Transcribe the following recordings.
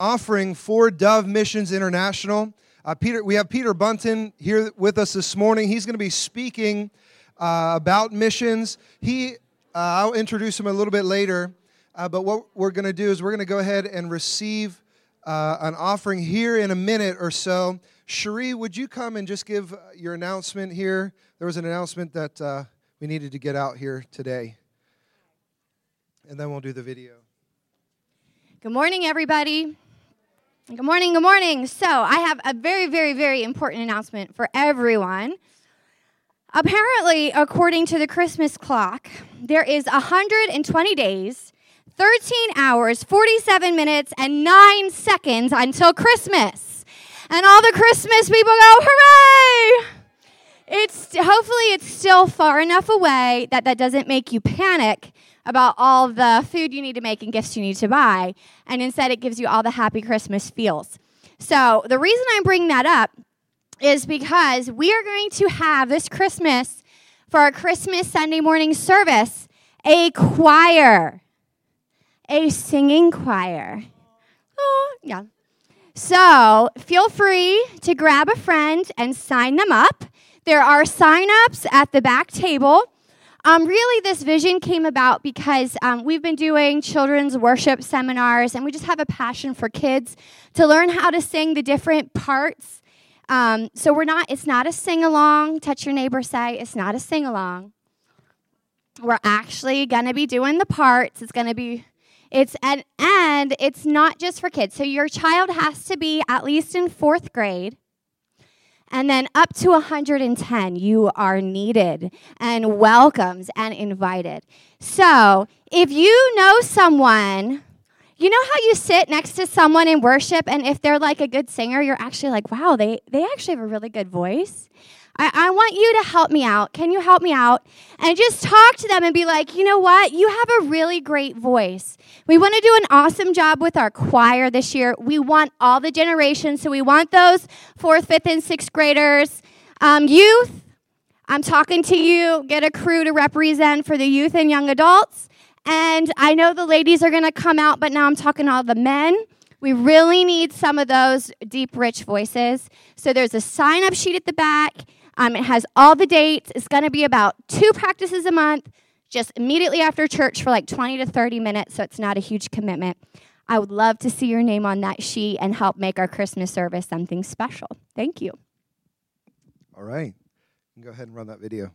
offering for Dove Missions International. Uh, Peter, we have Peter Bunton here with us this morning. He's going to be speaking uh, about missions. He, uh, I'll introduce him a little bit later. Uh, but what we're going to do is we're going to go ahead and receive uh, an offering here in a minute or so. Cherie, would you come and just give your announcement here? There was an announcement that uh, we needed to get out here today. And then we'll do the video. Good morning, everybody. Good morning, good morning. So, I have a very, very, very important announcement for everyone. Apparently, according to the Christmas clock, there is 120 days, 13 hours, 47 minutes, and 9 seconds until Christmas. And all the Christmas people go, hooray! It's hopefully it's still far enough away that that doesn't make you panic about all the food you need to make and gifts you need to buy. And instead, it gives you all the happy Christmas feels. So, the reason I'm bringing that up is because we are going to have this Christmas for our Christmas Sunday morning service a choir, a singing choir. Oh, yeah. So, feel free to grab a friend and sign them up. There are sign ups at the back table. Um, really, this vision came about because um, we've been doing children's worship seminars, and we just have a passion for kids to learn how to sing the different parts. Um, so we're not. It's not a sing along. Touch your neighbor. Say it's not a sing along. We're actually gonna be doing the parts. It's gonna be. It's and and it's not just for kids. So your child has to be at least in fourth grade and then up to 110, you are needed and welcomed and invited. So if you know someone, you know how you sit next to someone in worship, and if they're like a good singer, you're actually like, wow, they, they actually have a really good voice. I, I want you to help me out. Can you help me out? And just talk to them and be like, you know what? You have a really great voice. We want to do an awesome job with our choir this year. We want all the generations. So we want those fourth, fifth, and sixth graders. Um, youth, I'm talking to you. Get a crew to represent for the youth and young adults. And I know the ladies are going to come out, but now I'm talking to all the men. We really need some of those deep, rich voices. So there's a sign up sheet at the back. Um, it has all the dates. It's going to be about two practices a month, just immediately after church for like 20 to 30 minutes, so it's not a huge commitment. I would love to see your name on that sheet and help make our Christmas service something special. Thank you. All right. You Go ahead and run that video.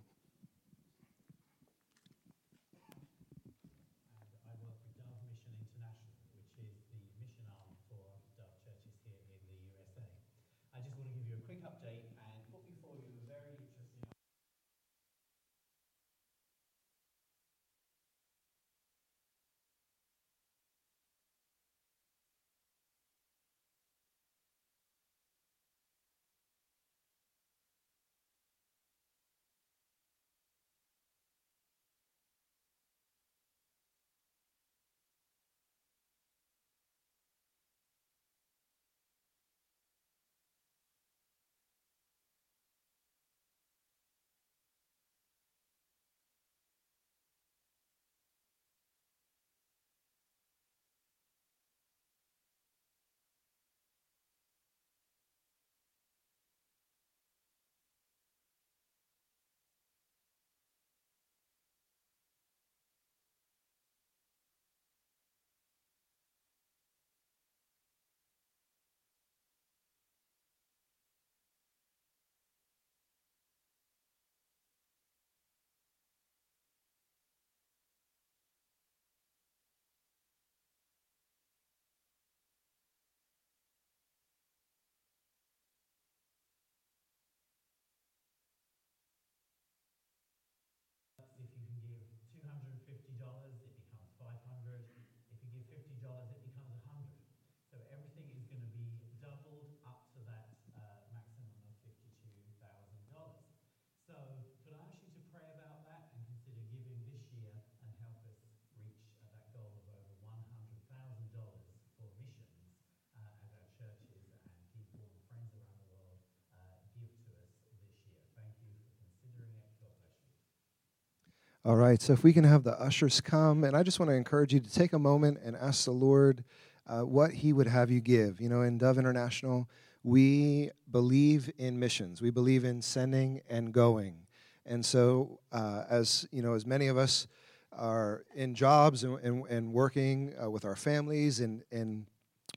All right, so if we can have the ushers come, and I just want to encourage you to take a moment and ask the Lord uh, what He would have you give. You know, in Dove International, we believe in missions. We believe in sending and going. And so, uh, as you know, as many of us are in jobs and, and, and working uh, with our families and, and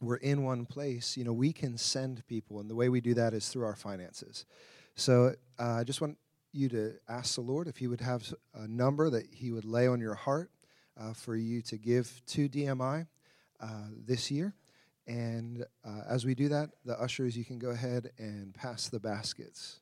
we're in one place, you know, we can send people. And the way we do that is through our finances. So uh, I just want you to ask the Lord if He would have a number that He would lay on your heart uh, for you to give to DMI uh, this year. And uh, as we do that, the ushers, you can go ahead and pass the baskets.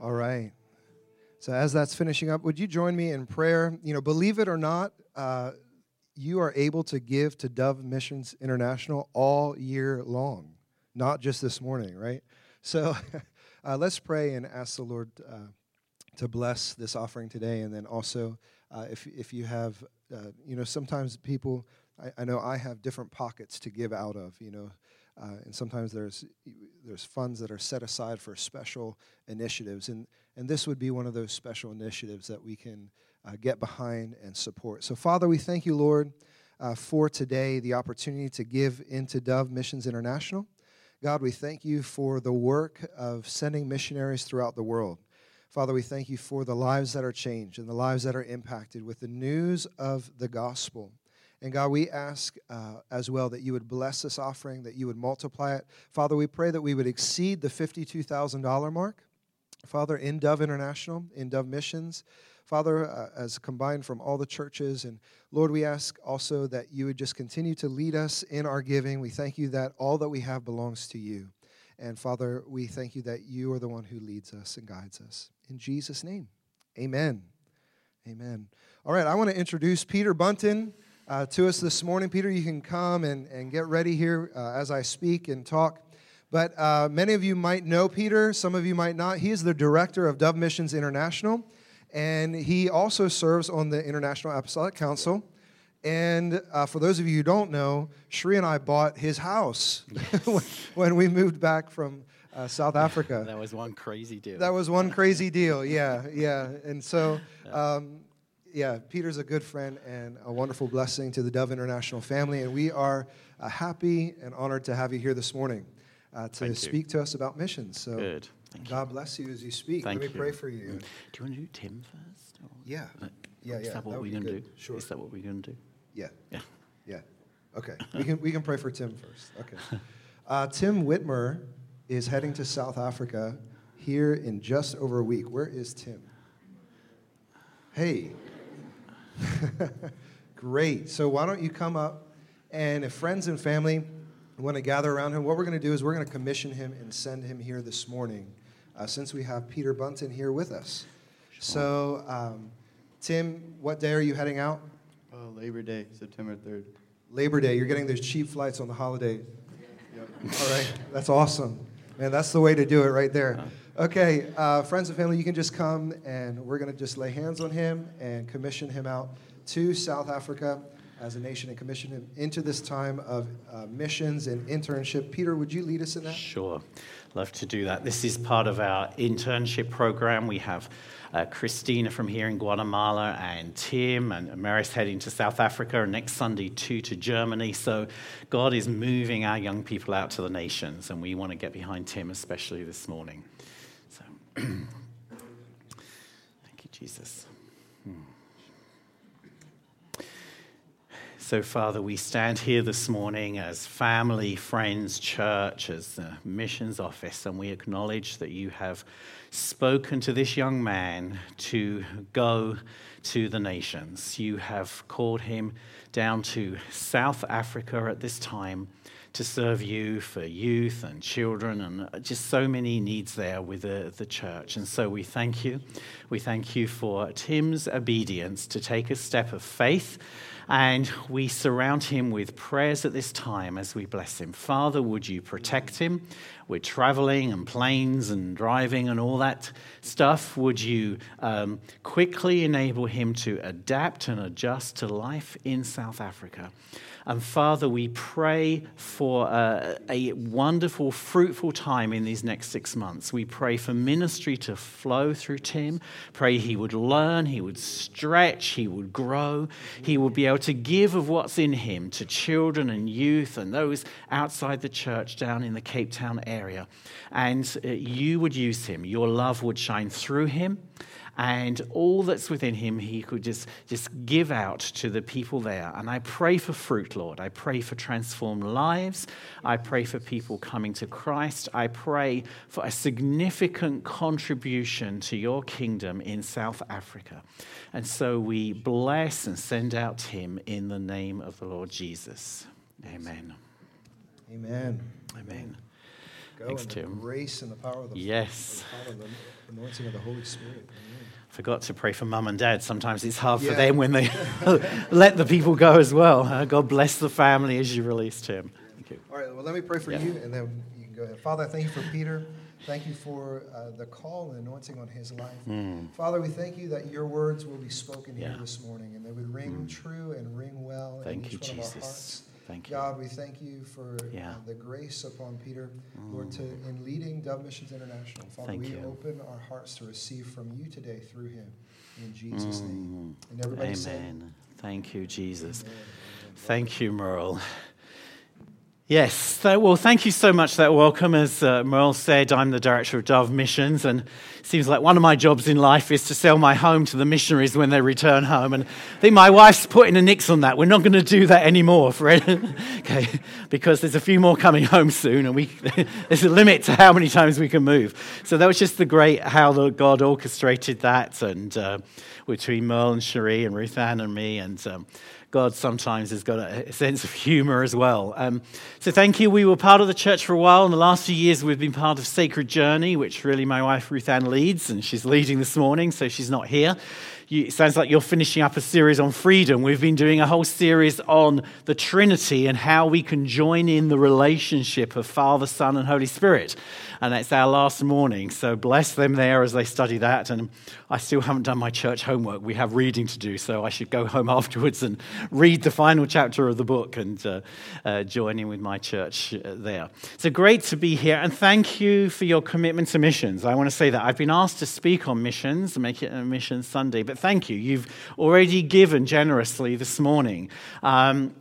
All right. So, as that's finishing up, would you join me in prayer? You know, believe it or not, uh, you are able to give to Dove Missions International all year long, not just this morning, right? So, uh, let's pray and ask the Lord uh, to bless this offering today. And then also, uh, if, if you have, uh, you know, sometimes people, I, I know I have different pockets to give out of, you know. Uh, and sometimes there's there's funds that are set aside for special initiatives, and and this would be one of those special initiatives that we can uh, get behind and support. So, Father, we thank you, Lord, uh, for today the opportunity to give into Dove Missions International. God, we thank you for the work of sending missionaries throughout the world. Father, we thank you for the lives that are changed and the lives that are impacted with the news of the gospel. And God, we ask uh, as well that you would bless this offering, that you would multiply it. Father, we pray that we would exceed the $52,000 mark. Father, in Dove International, in Dove Missions, Father, uh, as combined from all the churches. And Lord, we ask also that you would just continue to lead us in our giving. We thank you that all that we have belongs to you. And Father, we thank you that you are the one who leads us and guides us. In Jesus' name, amen. Amen. All right, I want to introduce Peter Bunton uh, to us this morning. Peter, you can come and, and get ready here uh, as I speak and talk. But uh, many of you might know Peter, some of you might not. He is the director of Dove Missions International, and he also serves on the International Apostolic Council. And uh, for those of you who don't know, Cherie and I bought his house when we moved back from uh, South Africa. That was one crazy deal. That was one crazy deal, yeah, yeah. And so um, yeah, Peter's a good friend and a wonderful blessing to the Dove International family, and we are uh, happy and honored to have you here this morning uh, to Thank speak you. to us about missions. So, Good. Thank God bless you as you speak. Thank Let me you. pray for you. Mm. Do you want to do Tim first? Or? Yeah, Uh, yeah, Is yeah. that what would we're going to do? Sure. Is that what we're going to do? Yeah, Yeah. yeah. Okay, we can we can pray for Tim first. Okay, uh, Tim Whitmer is heading to South Africa here in just over a week. Where is Tim? Hey. Great. So why don't you come up and if friends and family want to gather around him, what we're going to do is we're going to commission him and send him here this morning uh, since we have Peter Bunton here with us. So, um, Tim, what day are you heading out? Uh, Labor Day, September 3rd. Labor Day. You're getting those cheap flights on the holiday. All right, that's awesome. Man, that's the way to do it right there. Okay, uh, friends and family, you can just come and we're going to just lay hands on him and commission him out to South Africa. as a nation and commission him into this time of uh, missions and internship. Peter, would you lead us in that? Sure. Love to do that. This is part of our internship program. We have uh, Christina from here in Guatemala and Tim and Maris heading to South Africa and next Sunday two to Germany. So God is moving our young people out to the nations and we want to get behind Tim especially this morning. Thank you, Jesus. So, Father, we stand here this morning as family, friends, church, as the missions office, and we acknowledge that you have spoken to this young man to go to the nations. You have called him down to South Africa at this time to serve you for youth and children and just so many needs there with the, the church. And so we thank you. We thank you for Tim's obedience to take a step of faith and we surround him with prayers at this time as we bless him. Father, would you protect him? We're traveling and planes and driving and all that stuff. Would you um, quickly enable him to adapt and adjust to life in South Africa? And Father, we pray for uh, a wonderful, fruitful time in these next six months. We pray for ministry to flow through Tim. Pray he would learn, he would stretch, he would grow, he would be able to give of what's in him to children and youth and those outside the church down in the Cape Town area. And uh, you would use him, your love would shine through him and all that's within him he could just, just give out to the people there. And I pray for fruit, Lord. I pray for transformed lives. I pray for people coming to Christ. I pray for a significant contribution to your kingdom in South Africa. And so we bless and send out him in the name of the Lord Jesus. Amen. Amen. Amen. Go Thanks, Tim. grace and the power of the Yes. of the power of the anointing of the Holy Spirit. Amen. Forgot to pray for mum and dad. Sometimes it's hard for them when they let the people go as well. Uh, God bless the family as you released him. Thank you. All right, well, let me pray for Yeah. you, and then you can go ahead. Father, thank you for Peter. Thank you for uh, the call and anointing on his life. Father, we thank you that your words will be spoken here Mm. This morning, and they would ring true and ring well Thank in you, each one of our Jesus. hearts. Thank you. God, we thank you for Yeah. uh, the grace upon Peter, Lord, to in leading Dove Missions International. Father, Thank we you. open our hearts to receive from you today through him. In Jesus' name. And everybody Amen. Thank you, Jesus. Thank you, Merle. Yes, so, well, thank you so much for that welcome. As uh, Merle said, I'm the director of Dove Missions, and it seems like one of my jobs in life is to sell my home to the missionaries when they return home. And I think my wife's putting a nix on that. We're not going to do that anymore, Fred, okay? Because there's a few more coming home soon, and we, there's a limit to how many times we can move. So that was just the great how the, God orchestrated that, and uh, between Merle and Cherie and Ruth Ann and me, and. Um, God sometimes has got a sense of humor as well. Um, so, thank you. We were part of the church for a while. In the last few years, we've been part of Sacred Journey, which really my wife Ruth Ann leads, and she's leading this morning, so she's not here. You, it sounds like you're finishing up a series on freedom. We've been doing a whole series on the Trinity and how we can join in the relationship of Father, Son, and Holy Spirit. And that's our last morning. So bless them there as they study that. And I still haven't done my church homework. We have reading to do, so I should go home afterwards and read the final chapter of the book and uh, uh, join in with my church uh, there. So great to be here. And thank you for your commitment to missions. I want to say that I've been asked to speak on missions, and make it a Mission Sunday, but thank you. You've already given generously this morning. Um,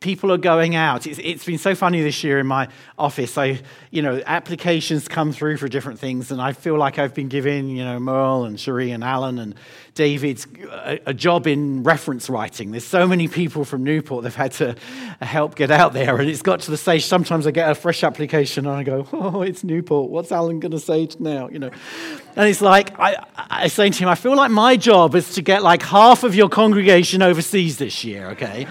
people are going out. It's, it's been so funny this year in my office. I, you know, applications come through for different things, and I feel like I've been given, you know, Merle and Cherie and Alan and David's a, a job in reference writing. There's so many people from Newport they've had to help get out there, and it's got to the stage. Sometimes I get a fresh application and I go, "Oh, it's Newport. What's Alan going to say now?" You know, and it's like I, I say to him, "I feel like my job is to get like half of your congregation overseas this year." Okay.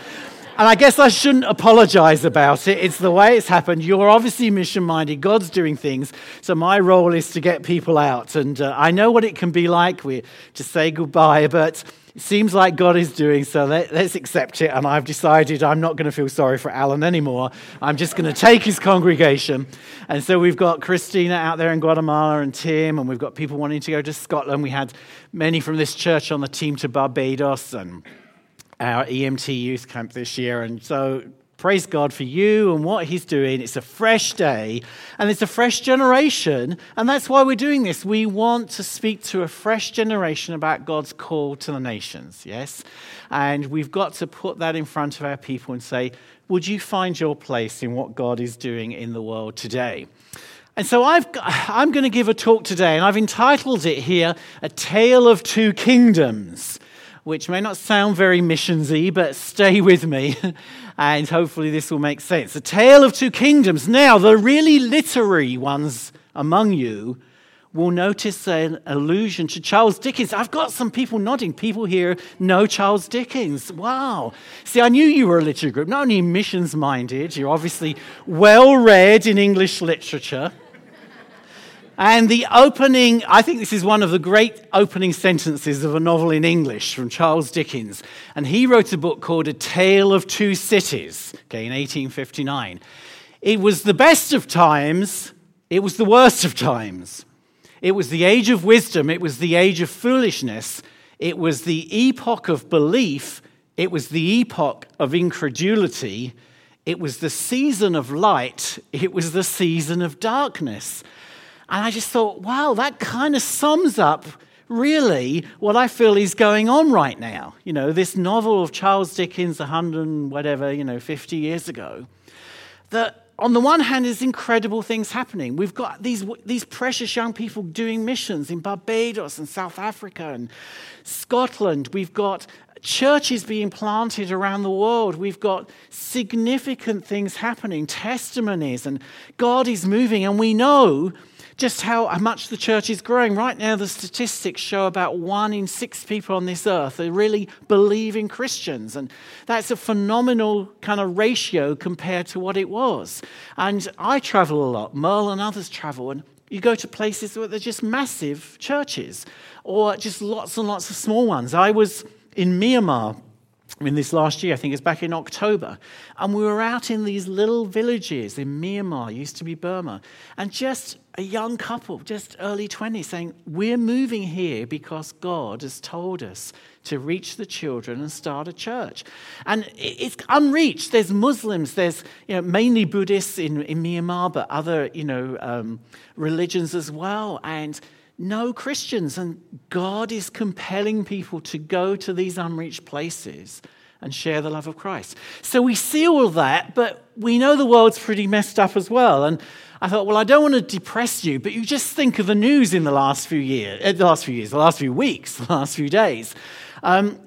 And I guess I shouldn't apologize about it. It's the way it's happened. You're obviously mission minded. God's doing things. So my role is to get people out. And uh, I know what it can be like we, to say goodbye, but it seems like God is doing so. Let, us accept it. And I've decided I'm not going to feel sorry for Alan anymore. I'm just going to take his congregation. And so we've got Christina out there in Guatemala and Tim, and we've got people wanting to go to Scotland. We had many from this church on the team to Barbados and our EMT youth camp this year. And so praise God for you and what He's doing. It's a fresh day and it's a fresh generation. And that's why we're doing this. We want to speak to a fresh generation about God's call to the nations, yes? And we've got to put that in front of our people and say, would you find your place in what God is doing in the world today? And so i am going to give a talk today, and I've entitled it here A Tale of Two Kingdoms, which may not sound very missionsy, but stay with me, and hopefully this will make sense. The Tale of Two Kingdoms. Now, the really literary ones among you will notice an allusion to Charles Dickens. I've got some people nodding. People here know Charles Dickens. Wow. See, I knew you were a literary group, not only missions minded, you're obviously well read in English literature. And the opening, I think this is one of the great opening sentences of a novel in English from Charles Dickens. And he wrote a book called A Tale of Two Cities, okay, in 1859. It was the best of times, it was the worst of times. It was the age of wisdom, it was the age of foolishness, it was the epoch of belief, it was the epoch of incredulity, it was the season of light, it was the season of darkness. And I just thought, wow, that kind of sums up really what I feel is going on right now. You know, this novel of Charles Dickens, 100 whatever, you know, 50 years ago, that on the one hand, there's incredible things happening. We've got these, these precious young people doing missions in Barbados and South Africa and Scotland. We've got churches being planted around the world. We've got significant things happening, testimonies, and God is moving. And we know just how much the church is growing. Right now, the statistics show about one in six people on this earth are really believing Christians. And that's a phenomenal kind of ratio compared to what it was. And I travel a lot, Merle and others travel, and you go to places where they're just massive churches or just lots and lots of small ones. I was in Myanmar in this last year, I think it's back in October, and we were out in these little villages in Myanmar, used to be Burma, and just a young couple, just early 20s, saying, We're moving here because God has told us to reach the children and start a church. And it's unreached. There's Muslims, there's you know, mainly Buddhists in, in Myanmar, but other you know, um, religions as well. And no Christians. And God is compelling people to go to these unreached places and share the love of Christ. So we see all that, but we know the world's pretty messed up as well. And I thought, well, I don't want to depress you, but you just think of the news in the last few years, uh, the last few years, the last few weeks, the last few days. Um,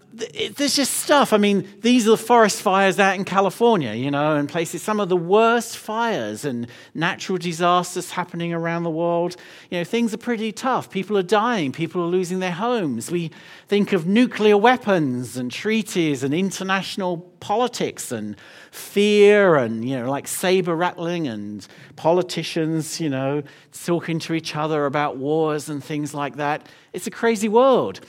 there's just stuff. I mean, these are the forest fires out in California, you know, and places, some of the worst fires and natural disasters happening around the world. You know, things are pretty tough. People are dying, people are losing their homes. We think of nuclear weapons and treaties and international politics and fear and, you know, like saber rattling and politicians, you know, talking to each other about wars and things like that. It's a crazy world.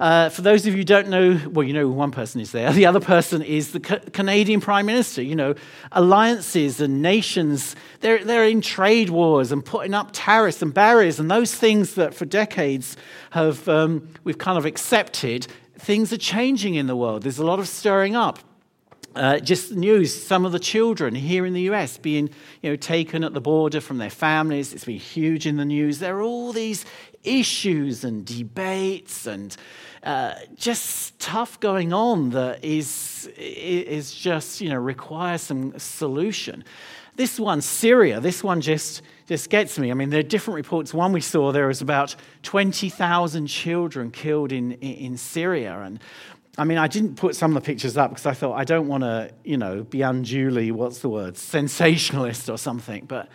Uh, for those of you who don't know, well, you know one person is there. The other person is the Canadian Prime Minister. You know, alliances and nations, they're, they're in trade wars and putting up tariffs and barriers and those things that for decades have um, we've kind of accepted. Things are changing in the world. There's a lot of stirring up. Uh, just news, some of the children here in the US being you know, taken at the border from their families. It's been huge in the news. There are all these issues and debates and uh, just stuff going on that is, is just, you know, requires some solution. This one, Syria, this one just, just gets me. I mean, there are different reports. One we saw, there was about 20,000 children killed in, in Syria. And I mean, I didn't put some of the pictures up because I thought I don't want to, you know, be unduly, what's the word, sensationalist or something. But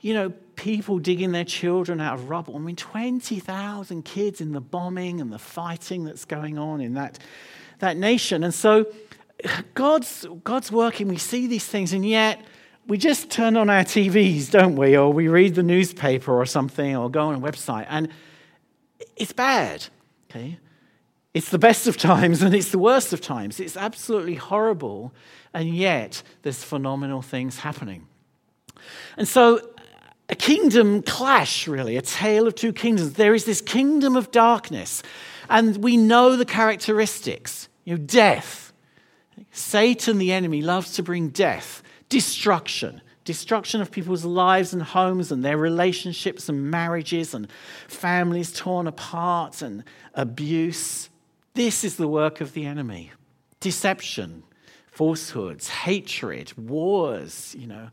you know, people digging their children out of rubble. I mean, 20,000 kids in the bombing and the fighting that's going on in that, that nation. And so God's, God's working. We see these things, and yet we just turn on our TVs, don't we? Or we read the newspaper or something, or go on a website, and it's bad, okay? It's the best of times and it's the worst of times. It's absolutely horrible, and yet there's phenomenal things happening. And so a kingdom clash, really, a tale of two kingdoms. There is this kingdom of darkness, and we know the characteristics. You know, death, Satan, the enemy, loves to bring death, destruction, destruction of people's lives and homes and their relationships and marriages and families torn apart and abuse. This is the work of the enemy deception, falsehoods, hatred, wars, you know,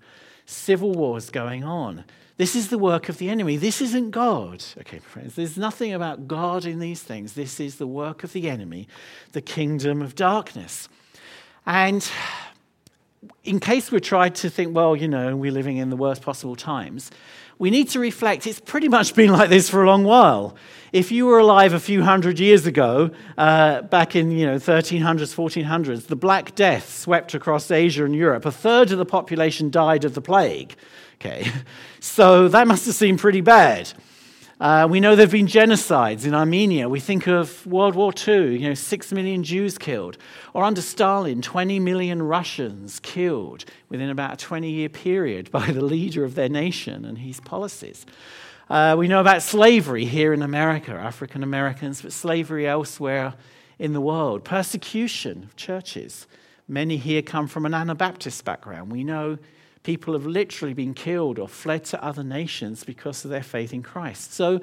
civil wars going on. This is the work of the enemy. This isn't God. Okay, friends, there's nothing about God in these things. This is the work of the enemy, the kingdom of darkness. And in case we're trying to think, well, you know, we're living in the worst possible times, we need to reflect it's pretty much been like this for a long while. If you were alive a few hundred years ago, uh, back in you know 1300s, 1400s, the Black Death swept across Asia and Europe. A third of the population died of the plague. Okay, so that must have seemed pretty bad. Uh, we know there have been genocides in Armenia. We think of World War II, you know, six million Jews killed. Or under Stalin, 20 million Russians killed within about a 20 year period by the leader of their nation and his policies. Uh, we know about slavery here in America, African Americans, but slavery elsewhere in the world. Persecution of churches. Many here come from an Anabaptist background. We know people have literally been killed or fled to other nations because of their faith in Christ. So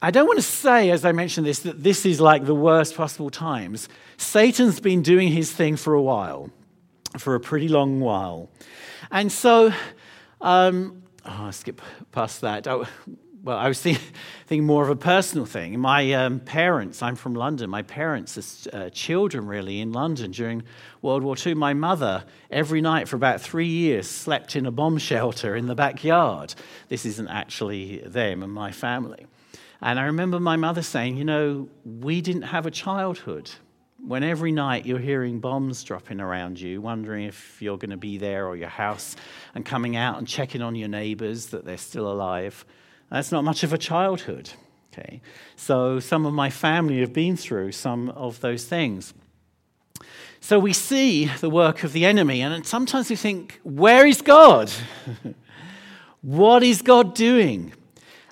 I don't want to say, as I mentioned this, that this is like the worst possible times. Satan's been doing his thing for a while, for a pretty long while. And so, um, oh, I'll skip past that. Oh, well, I was thinking, thinking, more of a personal thing. My um, parents, I'm from London, my parents, as uh, children really in London during World War II, my mother, every night for about three years, slept in a bomb shelter in the backyard. This isn't actually them and my family. And I remember my mother saying, You know, we didn't have a childhood. When every night you're hearing bombs dropping around you, wondering if you're going to be there or your house, and coming out and checking on your neighbors that they're still alive. That's not much of a childhood. Okay? So some of my family have been through some of those things. So we see the work of the enemy, and sometimes we think, where is God? what is God doing?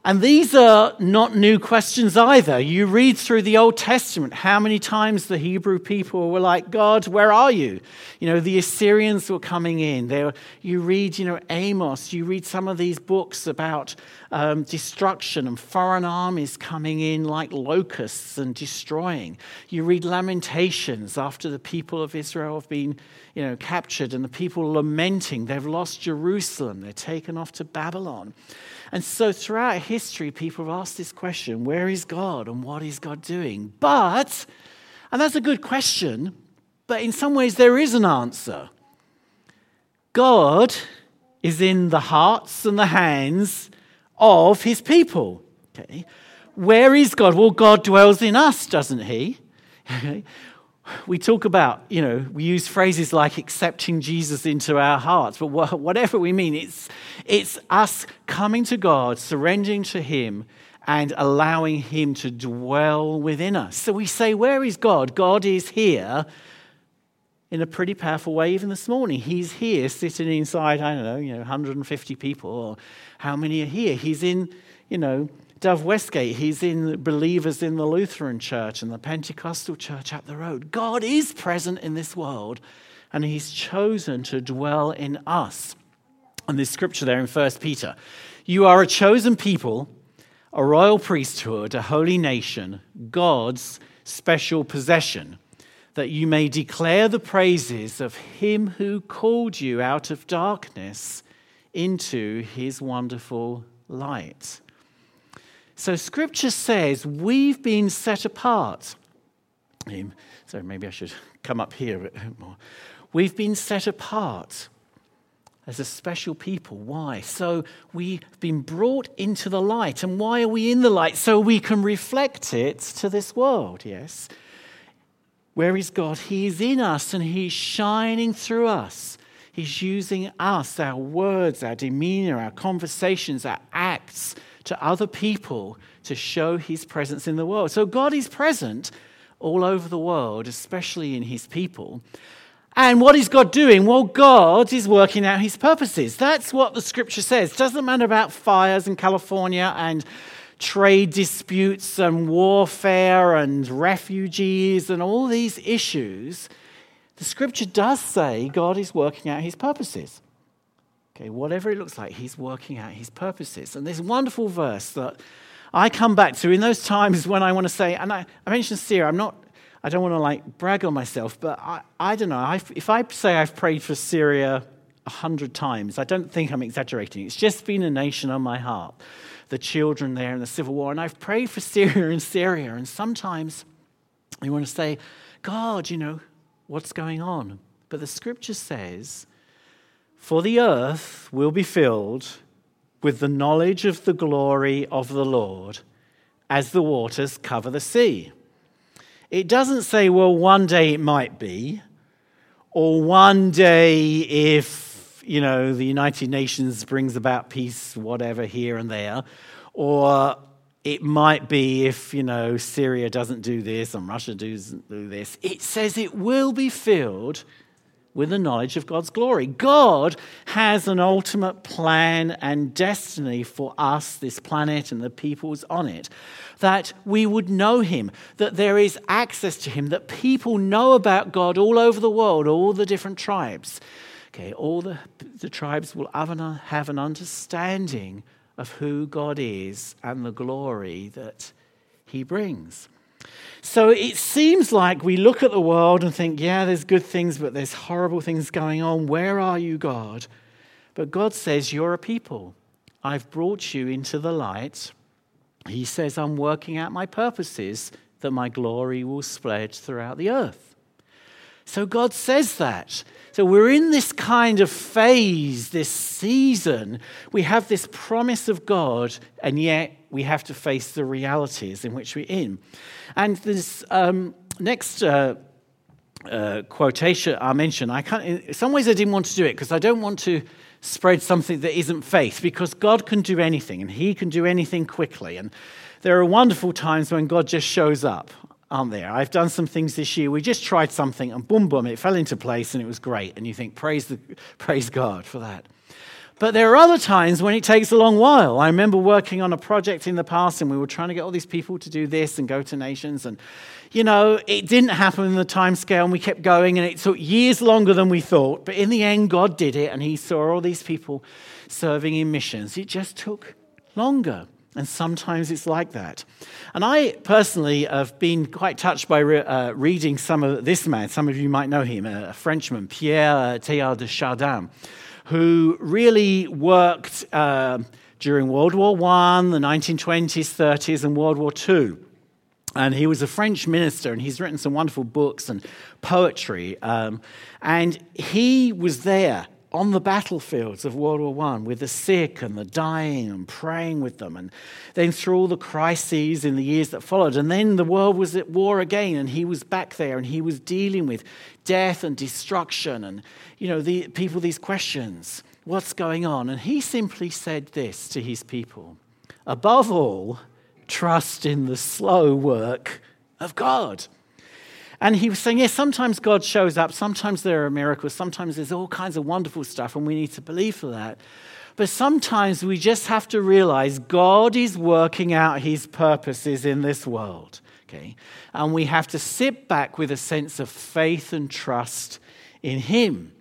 And these are not new questions either. You read through the Old Testament how many times the Hebrew people were like, God, where are you? You know, the Assyrians were coming in. Were, you read, you know, Amos, you read some of these books about um, destruction and foreign armies coming in like locusts and destroying. You read Lamentations after the people of Israel have been, you know, captured and the people lamenting. They've lost Jerusalem. They're taken off to Babylon. And so throughout history, people have asked this question where is God and what is God doing? But, and that's a good question, but in some ways there is an answer. God is in the hearts and the hands of his people. Okay. Where is God? Well, God dwells in us, doesn't he? Okay we talk about, you know, we use phrases like accepting Jesus into our hearts, but whatever we mean, it's, it's us coming to God, surrendering to Him, and allowing Him to dwell within us. So we say, Where is God? God is here in a pretty powerful way, even this morning. He's here sitting inside, I don't know, you know, 150 people, or how many are here? He's in, you know, Dove Westgate, he's in believers in the Lutheran church and the Pentecostal church up the road. God is present in this world and he's chosen to dwell in us. And this scripture there in 1 Peter you are a chosen people, a royal priesthood, a holy nation, God's special possession, that you may declare the praises of him who called you out of darkness into his wonderful light. So Scripture says we've been set apart. So maybe I should come up here a bit more. We've been set apart as a special people. Why? So we've been brought into the light. And why are we in the light? So we can reflect it to this world, yes? Where is God? He's in us and He's shining through us. He's using us, our words, our demeanor, our conversations, our acts to other people to show his presence in the world. So God is present all over the world, especially in his people. And what is God doing? Well, God is working out his purposes. That's what the scripture says. It doesn't matter about fires in California and trade disputes and warfare and refugees and all these issues. the scripture does say God is working out his purposes. Okay, whatever it looks like, he's working out his purposes. And this wonderful verse that I come back to in those times when I want to say, and I, I mentioned Syria, I'm not, I don't want to like brag on myself, but I, I don't know. I, if I say I've prayed for Syria a hundred times, I don't think I'm exaggerating. It's just been a nation on my heart, the children there in the civil war. And I've prayed for Syria and Syria. And sometimes you want to say, God, you know, what's going on? But the scripture says, for the earth will be filled with the knowledge of the glory of the Lord as the waters cover the sea. It doesn't say, well, one day it might be, or one day if, you know, the United Nations brings about peace, whatever, here and there, or it might be if, you know, Syria doesn't do this and Russia doesn't do this. It says it will be filled with the knowledge of God's glory. God has an ultimate plan and destiny for us, this planet, and the peoples on it, that we would know Him, that there is access to Him, that people know about God all over the world, all the different tribes. Okay, all the, the tribes will have an, have an understanding of who God is and the glory that He brings. So it seems like we look at the world and think, yeah, there's good things, but there's horrible things going on. Where are you, God? But God says, You're a people. I've brought you into the light. He says, I'm working out my purposes that my glory will spread throughout the earth. So God says that. So we're in this kind of phase, this season. We have this promise of God, and yet we have to face the realities in which we're in. And this um, next uh, uh, quotation I mentioned, I can't, in some ways I didn't want to do it because I don't want to spread something that isn't faith because God can do anything and He can do anything quickly. And there are wonderful times when God just shows up aren't there? I've done some things this year. We just tried something and boom, boom, it fell into place and it was great. And you think, praise, the, praise God for that. But there are other times when it takes a long while. I remember working on a project in the past and we were trying to get all these people to do this and go to nations. And, you know, it didn't happen in the time scale and we kept going and it took years longer than we thought. But in the end, God did it and He saw all these people serving in missions. It just took longer. And sometimes it's like that. And I personally have been quite touched by re- uh, reading some of this man. Some of you might know him, a Frenchman, Pierre Teilhard de Chardin, who really worked uh, during World War I, the 1920s, 30s, and World War II. And he was a French minister, and he's written some wonderful books and poetry. Um, and he was there on the battlefields of World War I with the sick and the dying and praying with them. And then through all the crises in the years that followed. And then the world was at war again, and he was back there and he was dealing with death and destruction and, you know, the people these questions what's going on? And he simply said this to his people above all, trust in the slow work of God. And he was saying, yes, sometimes God shows up, sometimes there are miracles, sometimes there's all kinds of wonderful stuff, and we need to believe for that. But sometimes we just have to realize God is working out his purposes in this world. Okay? And we have to sit back with a sense of faith and trust in him.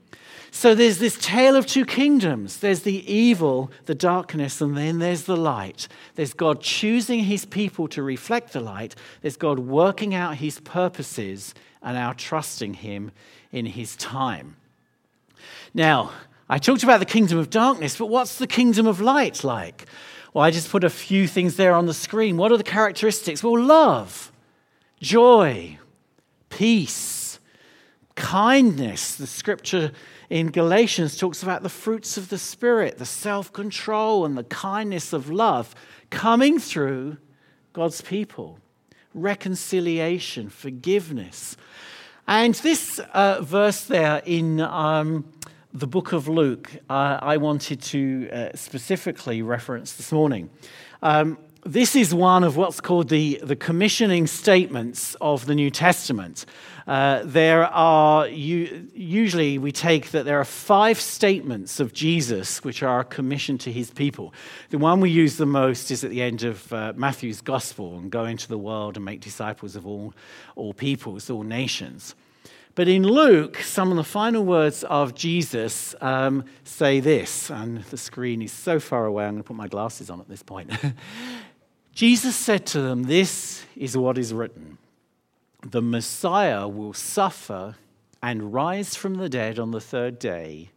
So there's this tale of two kingdoms. There's the evil, the darkness, and then there's the light. There's God choosing his people to reflect the light. There's God working out his purposes and our trusting him in his time. Now, I talked about the kingdom of darkness, but what's the kingdom of light like? Well, I just put a few things there on the screen. What are the characteristics? Well, love, joy, peace, kindness. The scripture in Galatians talks about the fruits of the Spirit, the self control and the kindness of love coming through God's people, reconciliation, forgiveness. And this uh, verse there in um, the book of Luke, uh, I wanted to uh, specifically reference this morning. Um, this is one of what's called the, the commissioning statements of the New Testament. Uh, there are, usually we take that there are five statements of Jesus which are a commission to his people. The one we use the most is at the end of uh, Matthew's gospel and go into the world and make disciples of all, all peoples, all nations. But in Luke, some of the final words of Jesus um, say this, and the screen is so far away, I'm going to put my glasses on at this point. Jesus said to them, This is what is written the Messiah will suffer and rise from the dead on the third day,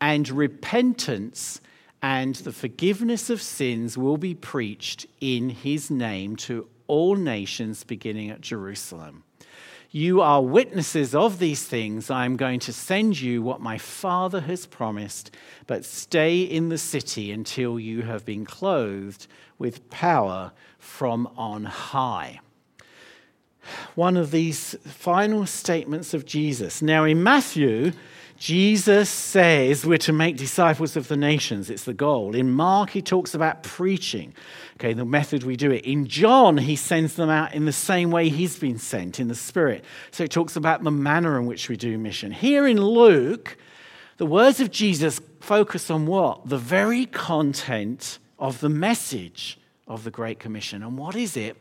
and repentance and the forgiveness of sins will be preached in his name to all nations beginning at Jerusalem. You are witnesses of these things. I am going to send you what my Father has promised, but stay in the city until you have been clothed with power from on high one of these final statements of Jesus. Now, in Matthew, Jesus says we're to make disciples of the nations. It's the goal. In Mark, he talks about preaching, okay, the method we do it. In John, he sends them out in the same way he's been sent, in the Spirit. So it talks about the manner in which we do mission. Here in Luke, the words of Jesus focus on what? The very content of the message of the Great Commission. And what is it?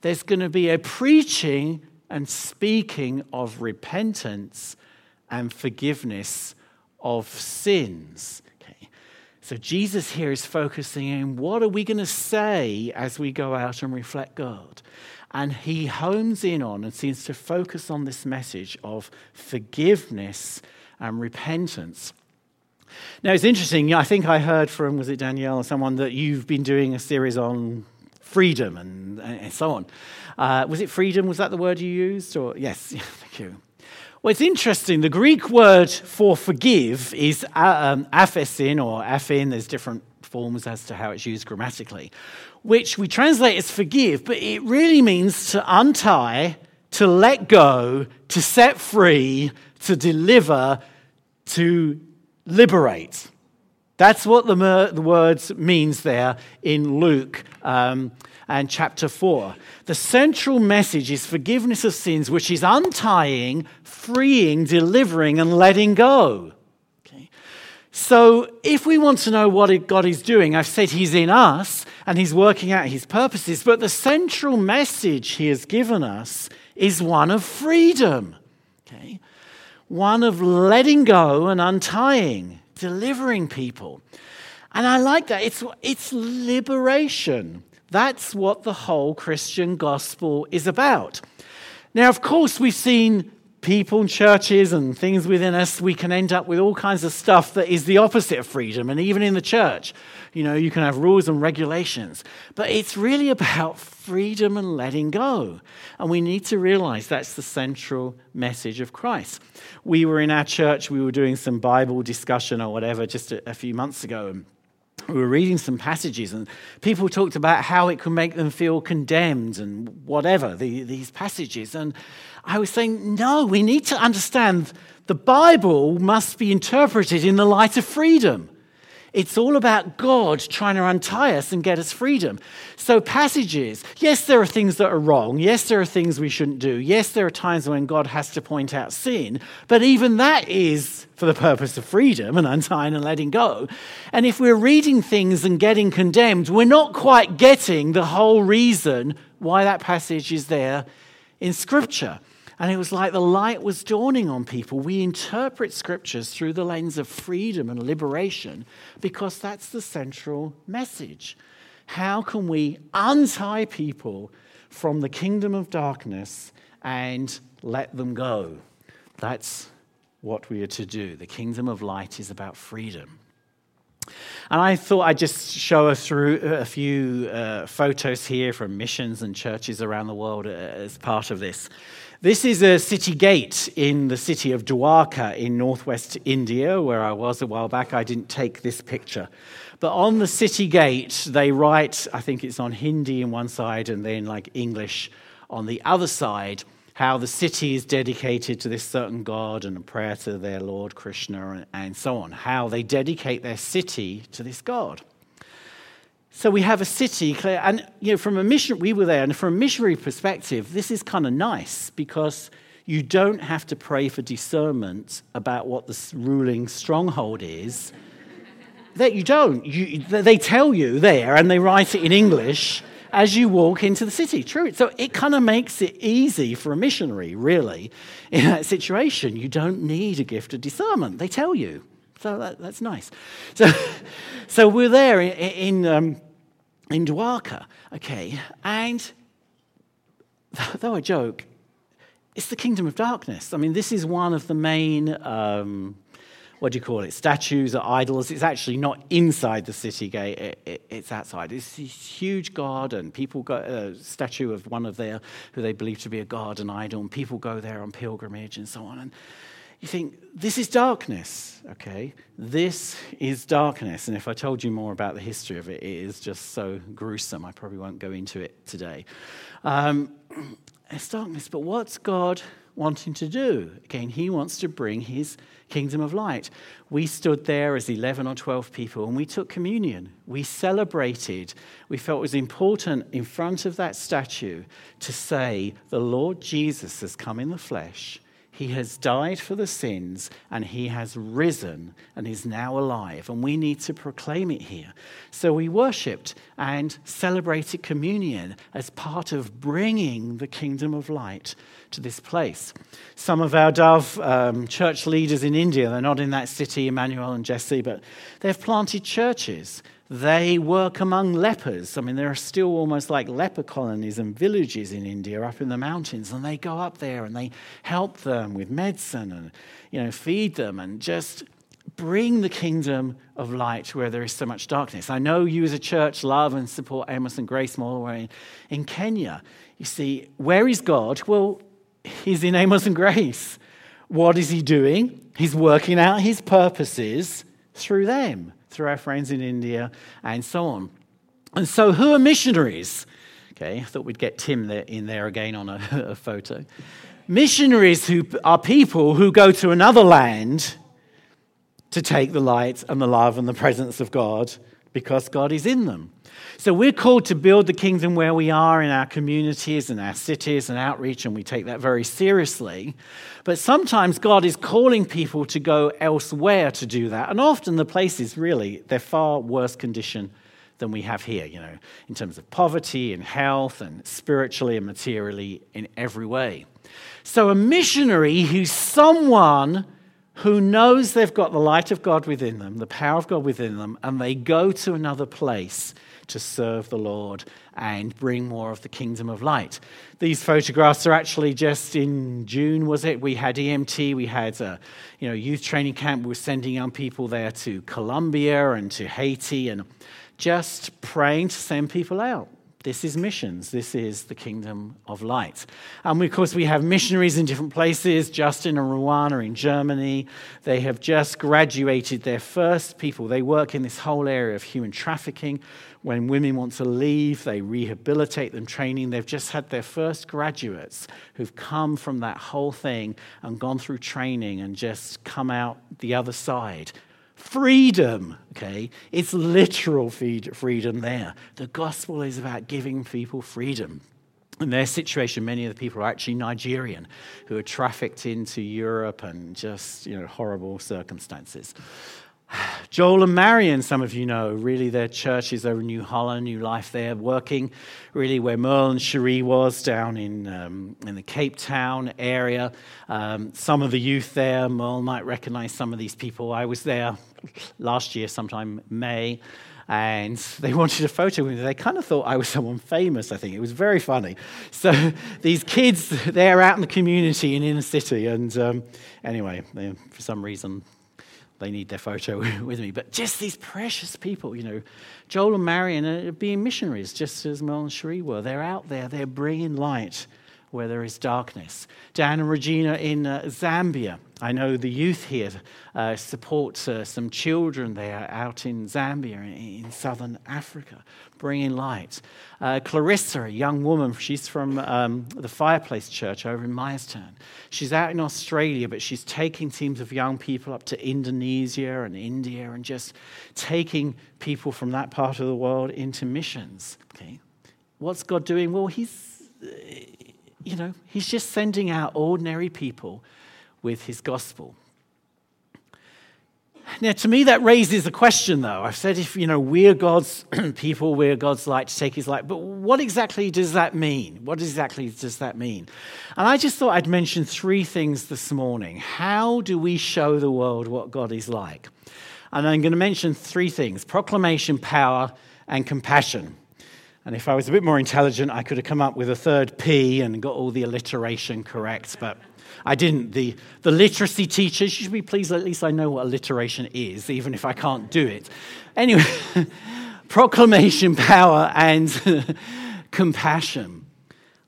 There's going to be a preaching and speaking of repentance and forgiveness of sins. Okay. So Jesus here is focusing on what are we going to say as we go out and reflect God? And he homes in on and seems to focus on this message of forgiveness and repentance. Now, it's interesting. I think I heard from, was it Danielle or someone, that you've been doing a series on freedom and, and so on. Uh, was it freedom? Was that the word you used? Or yes, thank you. Well, it's interesting. The Greek word for forgive is uh, um, aphesin or aphin. There's different forms as to how it's used grammatically, which we translate as forgive, but it really means to untie, to let go, to set free, to deliver, to liberate. That's what the, the words means there in Luke um, and chapter 4. The central message is forgiveness of sins, which is untying, freeing, delivering, and letting go. Okay? So, if we want to know what God is doing, I've said He's in us and He's working out His purposes, but the central message He has given us is one of freedom. Okay? One of letting go and untying delivering people. And I like that. It's, it's liberation. That's what the whole Christian gospel is about. Now, of course, we've seen people, churches, and things within us, we can end up with all kinds of stuff that is the opposite of freedom. And even in the church, you know, you can have rules and regulations. But it's really about freedom and letting go. And we need to realize that's the central message of Christ. We were in our church, we were doing some Bible discussion or whatever just a, a few months ago. And we were reading some passages, and people talked about how it could make them feel condemned and whatever, the, these passages. And I was saying, no, we need to understand the Bible must be interpreted in the light of freedom. It's all about God trying to untie us and get us freedom. So, passages, yes, there are things that are wrong. Yes, there are things we shouldn't do. Yes, there are times when God has to point out sin. But even that is for the purpose of freedom and untying and letting go. And if we're reading things and getting condemned, we're not quite getting the whole reason why that passage is there in Scripture. And it was like the light was dawning on people. We interpret scriptures through the lens of freedom and liberation because that's the central message. How can we untie people from the kingdom of darkness and let them go? That's what we are to do. The kingdom of light is about freedom. And I thought I'd just show us through a few uh, photos here from missions and churches around the world uh, as part of this. This is a city gate in the city of Dwarka in northwest India, where I was a while back. I didn't take this picture. But on the city gate, they write, I think it's on Hindi on one side and then like English on the other side, how the city is dedicated to this certain god and a prayer to their Lord Krishna and so on. How they dedicate their city to this god. So we have a city, and you know, from a mission, we were there, and from a missionary perspective, this is kind of nice because you don't have to pray for discernment about what the ruling stronghold is. that you don't. You, they tell you there, and they write it in English, as you walk into the city. True. So it kind of makes it easy for a missionary, really, in that situation. You don't need a gift of discernment. They tell you. So that, that's nice. So, so we're there in, in, um, in Dwarka, okay, and though I joke, it's the kingdom of darkness. I mean, this is one of the main, um, what do you call it, statues or idols. It's actually not inside the city gate, it, it, it's outside. It's this huge and people go, a statue of one of their, who they believe to be a god, idol, and people go there on pilgrimage and so on. And you think, this is darkness, okay? This is darkness. And if I told you more about the history of it, it is just so gruesome. I probably won't go into it today. Um, it's darkness, but what's God wanting to do? Again, He wants to bring His kingdom of light. We stood there as 11 or 12 people and we took communion. We celebrated. We felt it was important in front of that statue to say, The Lord Jesus has come in the flesh he has died for the sins and he has risen and is now alive. And we need to proclaim it here. So we worshipped and celebrated communion as part of bringing the kingdom of light to this place. Some of our Dove um, church leaders in India, they're not in that city, Emmanuel and Jesse, but they've planted churches they work among lepers. I mean, there are still almost like leper colonies and villages in India up in the mountains, and they go up there and they help them with medicine and, you know, feed them and just bring the kingdom of light where there is so much darkness. I know you as a church love and support Amos and Grace in, in Kenya. You see, where is God? Well, he's in Amos and Grace. What is he doing? He's working out his purposes through them through our friends in India, and so on. And so, who are missionaries? Okay, I thought we'd get Tim in there again on a, a photo. Missionaries who are people who go to another land to take the light and the love and the presence of God because God is in them. So we're called to build the kingdom where we are in our communities and our cities and outreach, and we take that very seriously. But sometimes God is calling people to go elsewhere to do that. And often the places really, they're far worse condition than we have here, you know, in terms of poverty and health and spiritually and materially in every way. So a missionary who's someone who knows they've got the light of God within them, the power of God within them, and they go to another place to serve the Lord and bring more of the kingdom of light. These photographs are actually just in June, was it? We had EMT, we had a you know, youth training camp. We were sending young people there to Colombia and to Haiti and just praying to send people out. This is missions. This is the kingdom of light. And of course, we have missionaries in different places. Justin and Rwanda in Germany. They have just graduated their first people. They work in this whole area of human trafficking. When women want to leave, they rehabilitate them, training. They've just had their first graduates who've come from that whole thing and gone through training and just come out the other side freedom, okay? It's literal freedom there. The gospel is about giving people freedom. In their situation, many of the people are actually Nigerian who are trafficked into Europe and just, you know, horrible circumstances. Joel and Marion, some of you know, really their church is over New Holland, New Life there, working really where Merle and Cherie was down in, um, in the Cape Town area. Um, some of the youth there, Merle might recognize some of these people. I was there last year, sometime May, and they wanted a photo with me. They kind of thought I was someone famous, I think. It was very funny. So these kids, they're out in the community in inner city, and um, anyway, they, for some reason, they need their photo with me. But just these precious people, you know, Joel and Marion are being missionaries, just as Mel and Cherie were. They're out there, they're bringing light where there is darkness. Dan and Regina in uh, Zambia. I know the youth here uh, support uh, some children there out in Zambia, in, in southern Africa, bringing light. Uh, Clarissa, a young woman, she's from um, the Fireplace Church over in Myerstown. She's out in Australia, but she's taking teams of young people up to Indonesia and India and just taking people from that part of the world into missions. Okay? What's God doing? Well, He's you know, he's just sending out ordinary people with his gospel. Now, to me, that raises a question, though. I've said if, you know, we're God's people, we're God's light to take his light. But what exactly does that mean? What exactly does that mean? And I just thought I'd mention three things this morning. How do we show the world what God is like? And I'm going to mention three things proclamation, power, and compassion. And if I was a bit more intelligent, I could have come up with a third P and got all the alliteration correct. But I didn't. The, the literacy teachers, should be pleased at least I know what alliteration is, even if I can't do it. Anyway, proclamation, power, and compassion.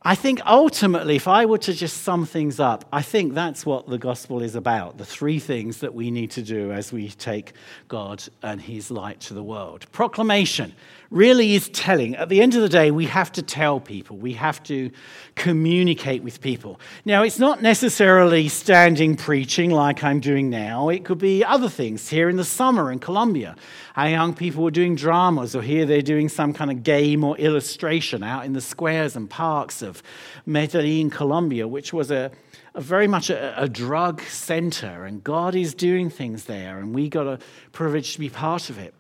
I think ultimately, if I were to just sum things up, I think that's what the gospel is about the three things that we need to do as we take God and his light to the world. Proclamation really is telling. At the end of the day, we have to tell people, we have to communicate with people. Now, it's not necessarily standing preaching like I'm doing now, it could be other things. Here in the summer in Colombia, our young people were doing dramas, or here they're doing some kind of game or illustration out in the squares and parks of Medellin, Colombia, which was a very much a, a, drug center, and God is doing things there, and we got a privilege to be part of it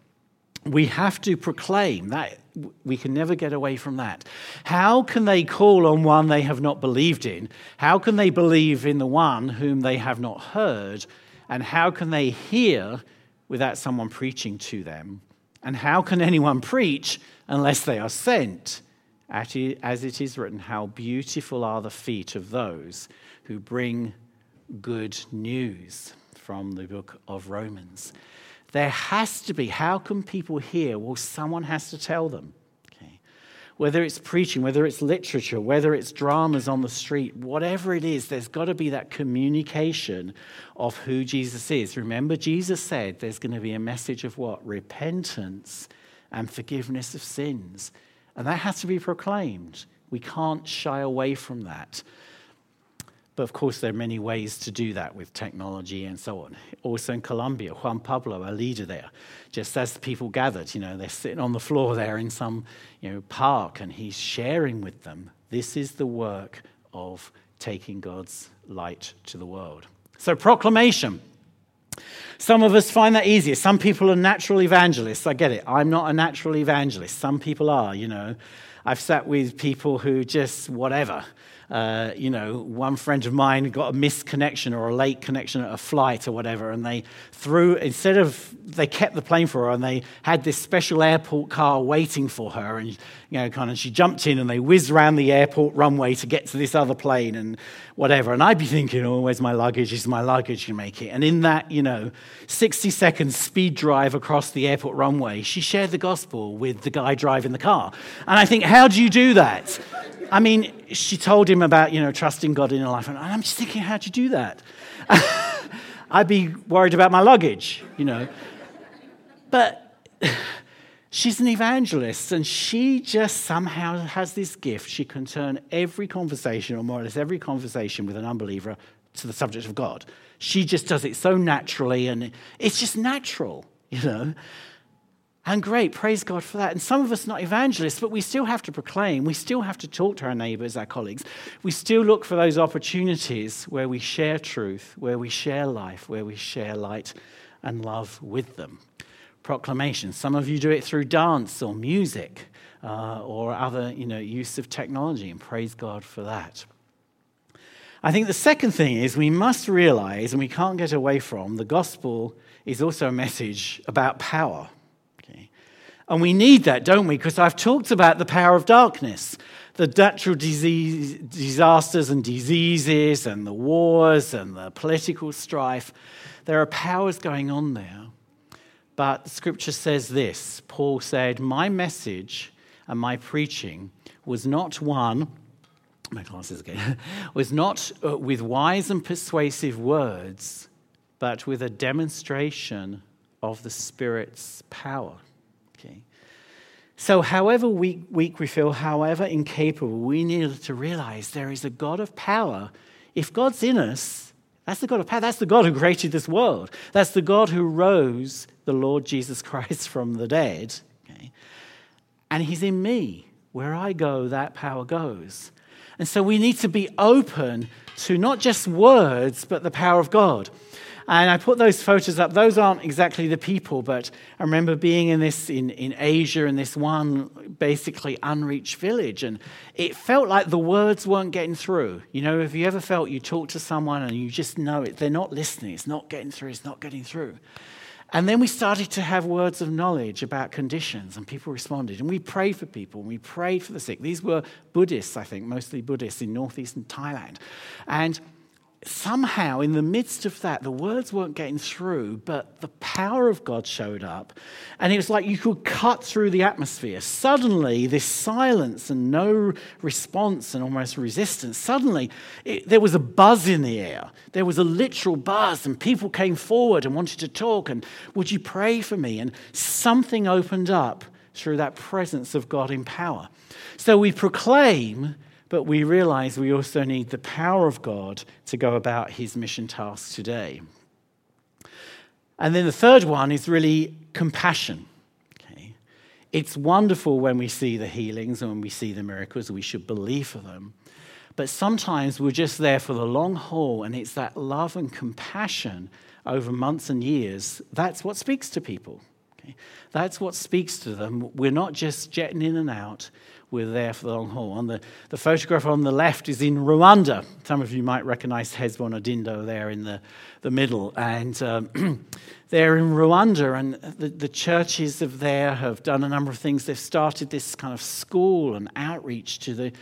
we have to proclaim that we can never get away from that. How can they call on one they have not believed in? How can they believe in the one whom they have not heard? And how can they hear without someone preaching to them? And how can anyone preach unless they are sent? As it is written, how beautiful are the feet of those who bring good news from the book of Romans. There has to be. How can people hear? Well, someone has to tell them. Okay. Whether it's preaching, whether it's literature, whether it's dramas on the street, whatever it is, there's got to be that communication of who Jesus is. Remember, Jesus said there's going to be a message of what? Repentance and forgiveness of sins. And that has to be proclaimed. We can't shy away from that. But of course, there are many ways to do that with technology and so on. Also in Colombia, Juan Pablo, a leader there, just as people gathered, you know, they're sitting on the floor there in some you know, park and he's sharing with them this is the work of taking God's light to the world. So, proclamation. Some of us find that easier. Some people are natural evangelists. I get it. I'm not a natural evangelist. Some people are, you know. I've sat with people who just whatever. Uh, you know, one friend of mine got a missed connection or a late connection at a flight or whatever, and they threw, instead of, they kept the plane for her and they had this special airport car waiting for her, and, you know, kind of, she jumped in and they whizzed around the airport runway to get to this other plane and whatever. And I'd be thinking, oh, where's my luggage? Is my luggage to make it? And in that, you know, 60 second speed drive across the airport runway, she shared the gospel with the guy driving the car. And I think, how do you do that? I mean, she told him about, you know, trusting God in her life. And I'm just thinking, how'd you do that? I'd be worried about my luggage, you know. But she's an evangelist, and she just somehow has this gift. She can turn every conversation, or more or less every conversation with an unbeliever, to the subject of God. She just does it so naturally, and it's just natural, you know. And great, praise God for that. And some of us are not evangelists, but we still have to proclaim. We still have to talk to our neighbors, our colleagues. We still look for those opportunities where we share truth, where we share life, where we share light and love with them. Proclamation. Some of you do it through dance or music uh, or other you know, use of technology, and praise God for that. I think the second thing is we must realize, and we can't get away from, the gospel is also a message about power. And we need that, don't we? Because I've talked about the power of darkness, the natural disease, disasters and diseases, and the wars and the political strife. There are powers going on there. But scripture says this Paul said, My message and my preaching was not one, my glasses again, was not uh, with wise and persuasive words, but with a demonstration of the Spirit's power. So, however weak, weak we feel, however incapable, we need to realize there is a God of power. If God's in us, that's the God of power. That's the God who created this world. That's the God who rose the Lord Jesus Christ from the dead. Okay? And He's in me. Where I go, that power goes. And so we need to be open to not just words, but the power of God. And I put those photos up. Those aren't exactly the people, but I remember being in this in, in Asia in this one basically unreached village. And it felt like the words weren't getting through. You know, have you ever felt you talk to someone and you just know it, they're not listening, it's not getting through, it's not getting through. And then we started to have words of knowledge about conditions, and people responded. And we prayed for people, and we prayed for the sick. These were Buddhists, I think, mostly Buddhists in northeastern Thailand. And somehow, in the midst of that, the words weren't getting through, but the power of God showed up. And it was like you could cut through the atmosphere. Suddenly, this silence and no response and almost resistance, suddenly it, there was a buzz in the air. There was a literal buzz, and people came forward and wanted to talk. And would you pray for me? And something opened up through that presence of God in power. So we proclaim but we realize we also need the power of God to go about his mission tasks today. And then the third one is really compassion. Okay? It's wonderful when we see the healings and when we see the miracles, we should believe for them. But sometimes we're just there for the long haul, and it's that love and compassion over months and years that's what speaks to people. Okay? That's what speaks to them. We're not just jetting in and out, we're there for the long haul. On the, the photograph on the left is in Rwanda. Some of you might recognize Hezbollah Dindo there in the, the middle. And um, they're in Rwanda, and the, the churches of there have done a number of things. They've started this kind of school and outreach to the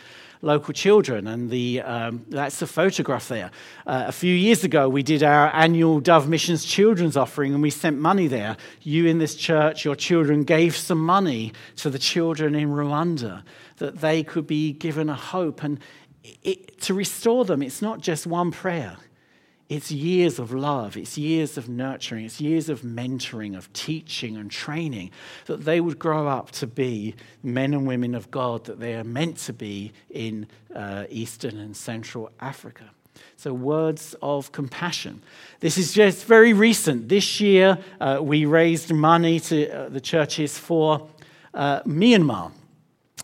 local children, and the, um, that's the photograph there. Uh, a few years ago, we did our annual Dove Missions Children's Offering, and we sent money there. You in this church, your children gave some money to the children in Rwanda that they could be given a hope. And it, to restore them, it's not just one prayer. It's years of love, it's years of nurturing, it's years of mentoring, of teaching and training, that they would grow up to be men and women of God that they are meant to be in uh, Eastern and Central Africa. So, words of compassion. This is just very recent. This year, uh, we raised money to uh, the churches for uh, Myanmar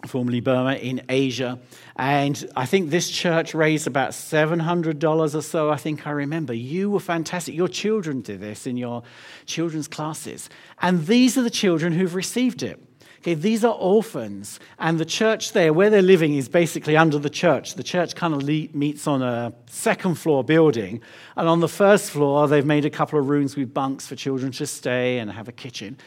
formerly Burma, in Asia. And I think this church raised about $700 or so, I think I remember. You were fantastic. Your children did this in your children's classes. And these are the children who've received it. Okay, these are orphans, and the church there, where they're living, is basically under the church. The church kind of le- meets on a second floor building, and on the first floor, they've made a couple of rooms with bunks for children to stay and have a kitchen.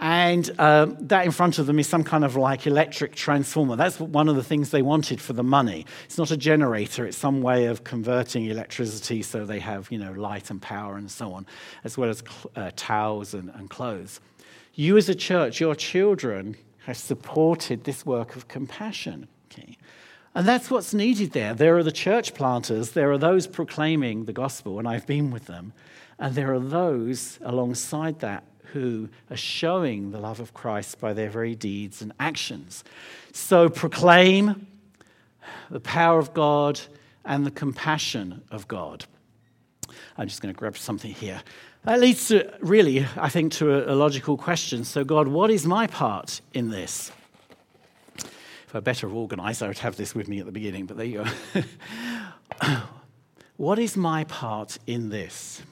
And uh, that in front of them is some kind of like electric transformer. That's one of the things they wanted for the money. It's not a generator, it's some way of converting electricity so they have, you know, light and power and so on, as well as uh, towels and, and clothes. You as a church, your children have supported this work of compassion. And that's what's needed there. There are the church planters, there are those proclaiming the gospel, and I've been with them. And there are those alongside that who are showing the love of Christ by their very deeds and actions. So proclaim the power of God and the compassion of God. I'm just going to grab something here. That leads to really, I think, to a, a logical question. So, God, what is my part in this? If I better organized, I would have this with me at the beginning, but there you go. what is my part in this?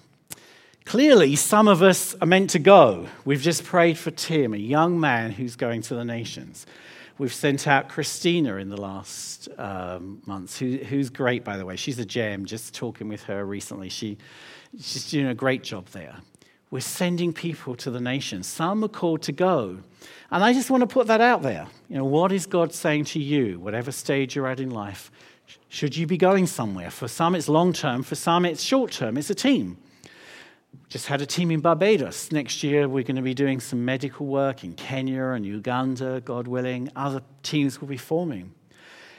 Clearly, some of us are meant to go. We've just prayed for Tim, a young man who's going to the nations. We've sent out Christina in the last um, months, who, who's great, by the way. She's a gem, just talking with her recently. She, she's doing a great job there. We're sending people to the nations. Some are called to go. And I just want to put that out there. You know, what is God saying to you, whatever stage you're at in life? Should you be going somewhere? For some, it's long term. For some, it's short term. It's a team just had a team in Barbados. Next year, we're going to be doing some medical work in Kenya and Uganda, God willing. Other teams will be forming.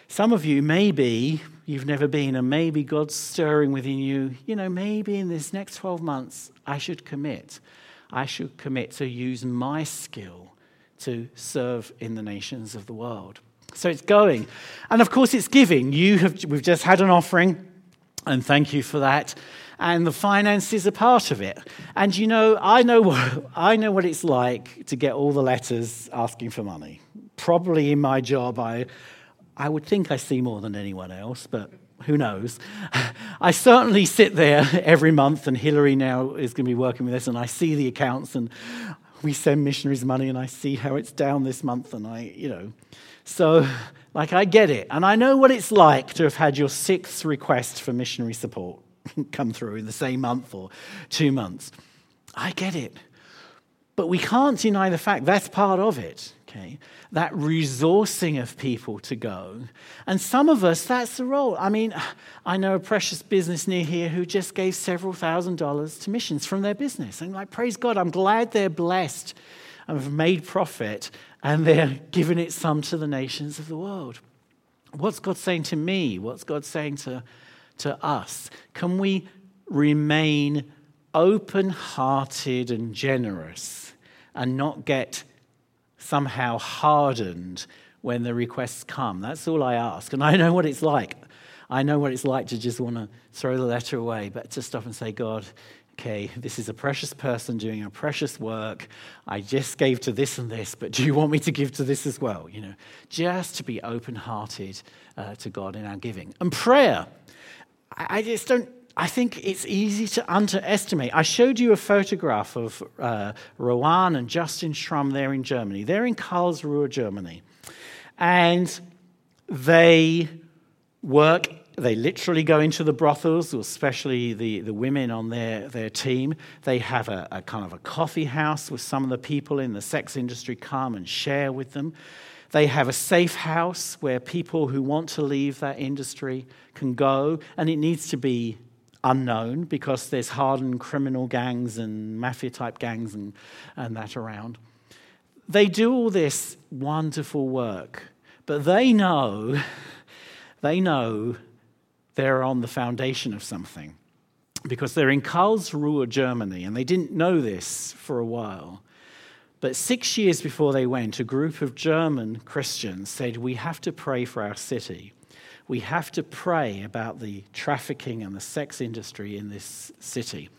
Some of you, maybe you've never been, and maybe God's stirring within you, you know, maybe in this next 12 months, I should commit. I should commit to use my skill to serve in the nations of the world. So it's going. And of course, it's giving. You have, we've just had an offering, and thank you for that and the finances are part of it. And you know, I know I know what it's like to get all the letters asking for money. Probably in my job, I, I would think I see more than anyone else, but who knows? I certainly sit there every month, and Hillary now is going to be working with us, and I see the accounts, and we send missionaries money, and I see how it's down this month, and I, you know. So, like, I get it. And I know what it's like to have had your sixth request for missionary support come through in the same month or two months. I get it. But we can't deny the fact that's part of it okay? That resourcing of people to go. And some of us, that's the role. I mean, I know a precious business near here who just gave several thousand dollars to missions from their business. And like, praise God, I'm glad they're blessed and have made profit and they're giving it some to the nations of the world. What's God saying to me? What's God saying to, to us? Can we remain open hearted and generous and not get somehow hardened when the requests come. That's all I ask. And I know what it's like. I know what it's like to just want to throw the letter away, but to stop and say, God, okay, this is a precious person doing a precious work. I just gave to this and this, but do you want me to give to this as well? You know, just to be open hearted uh, to God in our giving. And prayer. I, I just don't I think it's easy to underestimate. I showed you a photograph of uh, Rowan and Justin Schramm there in Germany. They're in Karlsruhe, Germany. And they work, they literally go into the brothels, especially the, the women on their, their team. They have a, a kind of a coffee house with some of the people in the sex industry come and share with them. They have a safe house where people who want to leave that industry can go, and it needs to be unknown because there's hardened criminal gangs and mafia type gangs and, and that around. They do all this wonderful work, but they know, they know they're on the foundation of something because they're in Karlsruhe, Germany, and they didn't know this for a while. But six years before they went, a group of German Christians said, We have to pray for our city we have to pray about the trafficking and the sex industry in this city.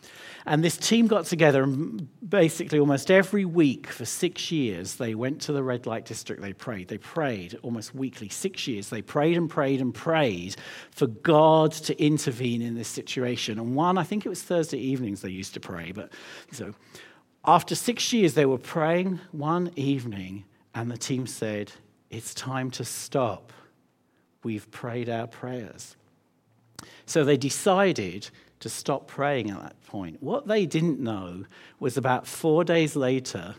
And this team got together, and basically, almost every week for six years, they went to the red light district. They prayed. They prayed almost weekly, six years. They prayed and prayed and prayed for God to intervene in this situation. And one, I think it was Thursday evenings they used to pray. But so after six years, they were praying one evening, and the team said, It's time to stop we've prayed our prayers. So they decided to stop praying at that point. What they didn't know was about four days later,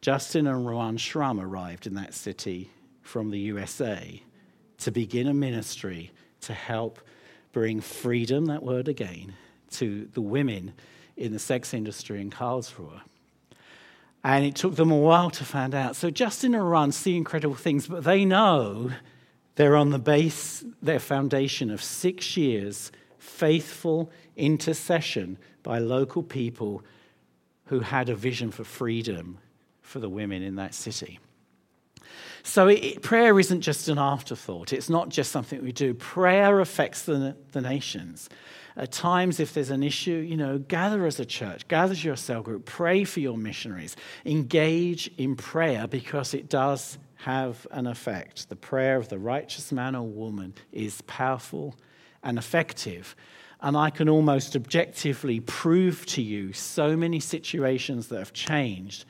Justin and Rowan Schramm arrived in that city from the USA to begin a ministry to help bring freedom, that word again, to the women in the sex industry in Karlsruhe. And it took them a while to find out. So Justin and Rowan see incredible things, but they know they're on the base, their foundation of six years faithful intercession by local people who had a vision for freedom for the women in that city. So it, prayer isn't just an afterthought. It's not just something we do. Prayer affects the, the nations. At times, if there's an issue, you know, gather as a church, gather as your cell group, pray for your missionaries, engage in prayer because it does have an effect. The prayer of the righteous man or woman is powerful and effective. And I can almost objectively prove to you so many situations that have changed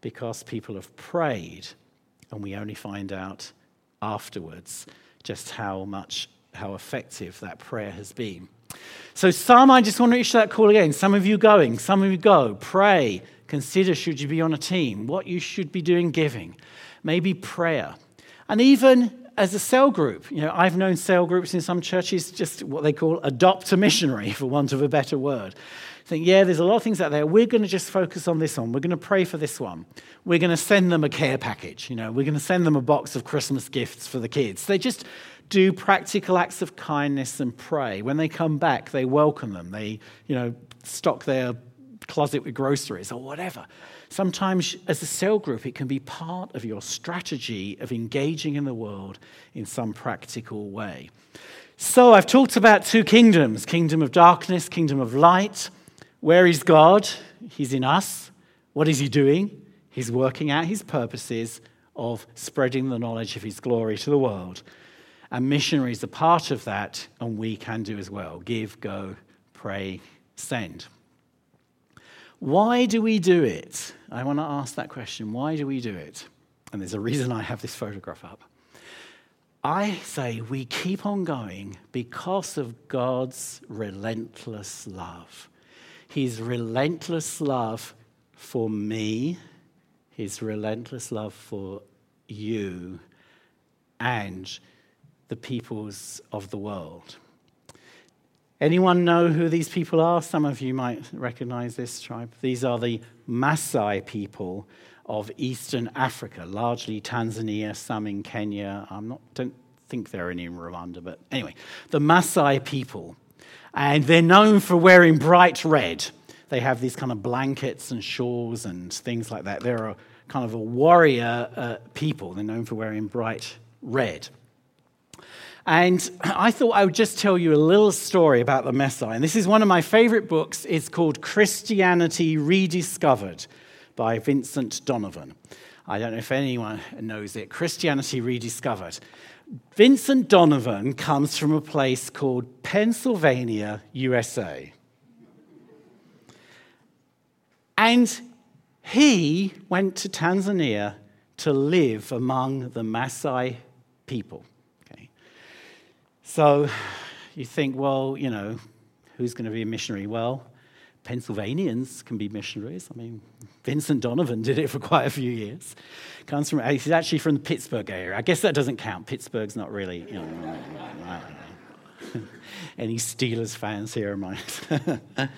because people have prayed, and we only find out afterwards just how much, how effective that prayer has been. So, some, I just want to issue that call again. Some of you going, some of you go, pray, consider should you be on a team, what you should be doing giving maybe prayer. And even as a cell group, you know, I've known cell groups in some churches just what they call adopt a missionary, for want of a better word. Think, yeah, there's a lot of things out there. We're going to just focus on this one. We're going to pray for this one. We're going to send them a care package. You know, we're going to send them a box of Christmas gifts for the kids. They just do practical acts of kindness and pray. When they come back, they welcome them. They, you know, stock their closet with groceries or whatever. Sometimes, as a cell group, it can be part of your strategy of engaging in the world in some practical way. So, I've talked about two kingdoms kingdom of darkness, kingdom of light. Where is God? He's in us. What is He doing? He's working out His purposes of spreading the knowledge of His glory to the world. And missionaries are part of that, and we can do as well give, go, pray, send. Why do we do it? I want to ask that question. Why do we do it? And there's a reason I have this photograph up. I say we keep on going because of God's relentless love. His relentless love for me, His relentless love for you, and the peoples of the world. Anyone know who these people are? Some of you might recognize this tribe. These are the Maasai people of Eastern Africa, largely Tanzania, some in Kenya. I don't think there are any in Rwanda, but anyway, the Maasai people. And they're known for wearing bright red. They have these kind of blankets and shawls and things like that. They're a kind of a warrior uh, people. They're known for wearing bright red. And I thought I would just tell you a little story about the Maasai. And this is one of my favorite books. It's called Christianity Rediscovered by Vincent Donovan. I don't know if anyone knows it. Christianity Rediscovered. Vincent Donovan comes from a place called Pennsylvania, USA. And he went to Tanzania to live among the Maasai people. So you think, well, you know, who's going to be a missionary? Well, Pennsylvanians can be missionaries. I mean, Vincent Donovan did it for quite a few years. Comes from, he's actually from the Pittsburgh area. I guess that doesn't count. Pittsburgh's not really, you know, any Steelers fans here? Am I?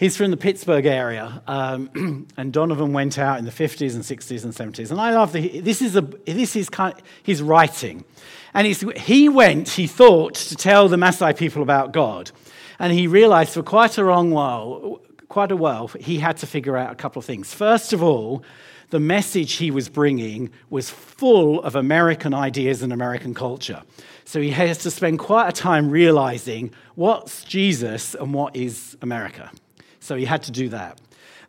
He's from the Pittsburgh area, um, and Donovan went out in the 50s and 60s and 70s. And I love the, this is, a, this is kind of his writing. And he went, he thought, to tell the Maasai people about God. And he realized for quite a long while, quite a while, he had to figure out a couple of things. First of all, the message he was bringing was full of American ideas and American culture. So he has to spend quite a time realizing what's Jesus and what is America. So he had to do that.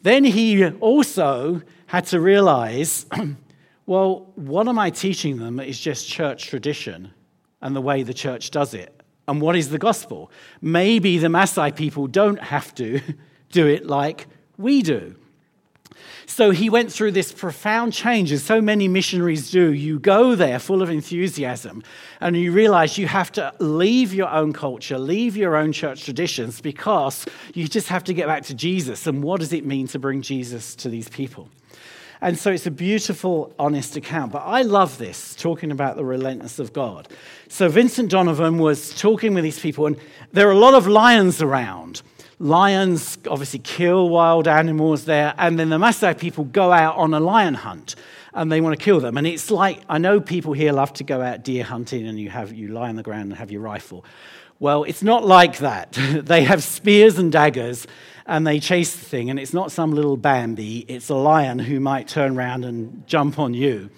Then he also had to realize well, what am I teaching them is just church tradition and the way the church does it. And what is the gospel? Maybe the Maasai people don't have to do it like we do. So he went through this profound change, as so many missionaries do. You go there full of enthusiasm, and you realize you have to leave your own culture, leave your own church traditions, because you just have to get back to Jesus. And what does it mean to bring Jesus to these people? And so it's a beautiful, honest account. But I love this, talking about the relentlessness of God. So Vincent Donovan was talking with these people, and there are a lot of lions around. Lions obviously kill wild animals there, and then the Maasai people go out on a lion hunt and they want to kill them. And it's like I know people here love to go out deer hunting and you have you lie on the ground and have your rifle. Well, it's not like that. they have spears and daggers and they chase the thing, and it's not some little Bambi, it's a lion who might turn around and jump on you.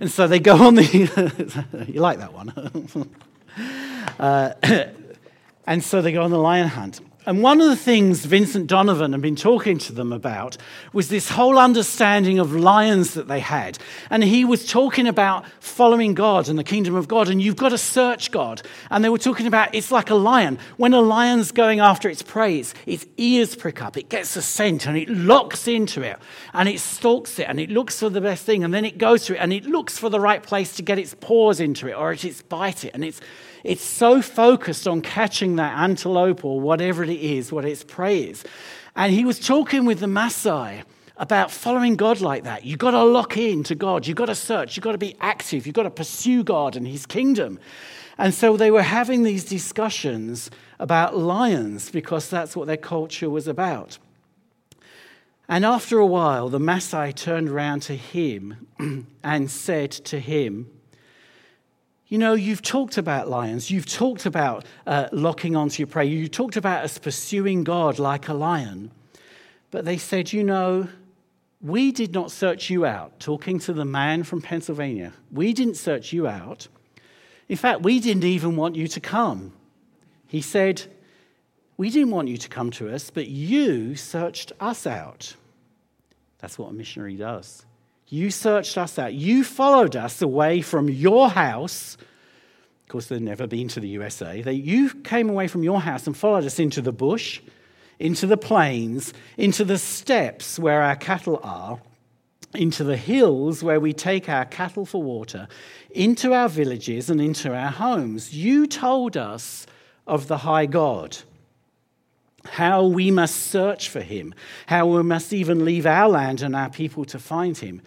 And so they go on the. you like that one? uh, and so they go on the lion hunt. And one of the things Vincent Donovan had been talking to them about was this whole understanding of lions that they had. And he was talking about following God and the kingdom of God, and you've got to search God. And they were talking about it's like a lion. When a lion's going after its prey, its, ears prick up, it gets a scent, and it locks into it, and it stalks it, and it looks for the best thing, and then it goes to it, and it looks for the right place to get its paws into it, or it's bite it, and it's it's so focused on catching that antelope or whatever it is, what its prey is. And he was talking with the Maasai about following God like that. You've got to lock in to God. You've got to search. You've got to be active. You've got to pursue God and his kingdom. And so they were having these discussions about lions because that's what their culture was about. And after a while, the Maasai turned around to him and said to him, you know, you've talked about lions. You've talked about uh, locking onto your prey. You talked about us pursuing God like a lion. But they said, you know, we did not search you out. Talking to the man from Pennsylvania, we didn't search you out. In fact, we didn't even want you to come. He said, We didn't want you to come to us, but you searched us out. That's what a missionary does. You searched us out. You followed us away from your house Of course, they'd never been to the USA. They, you came away from your house and followed us into the bush, into the plains, into the steppes where our cattle are, into the hills where we take our cattle for water, into our villages and into our homes. You told us of the high God, how we must search for him, how we must even leave our land and our people to find him.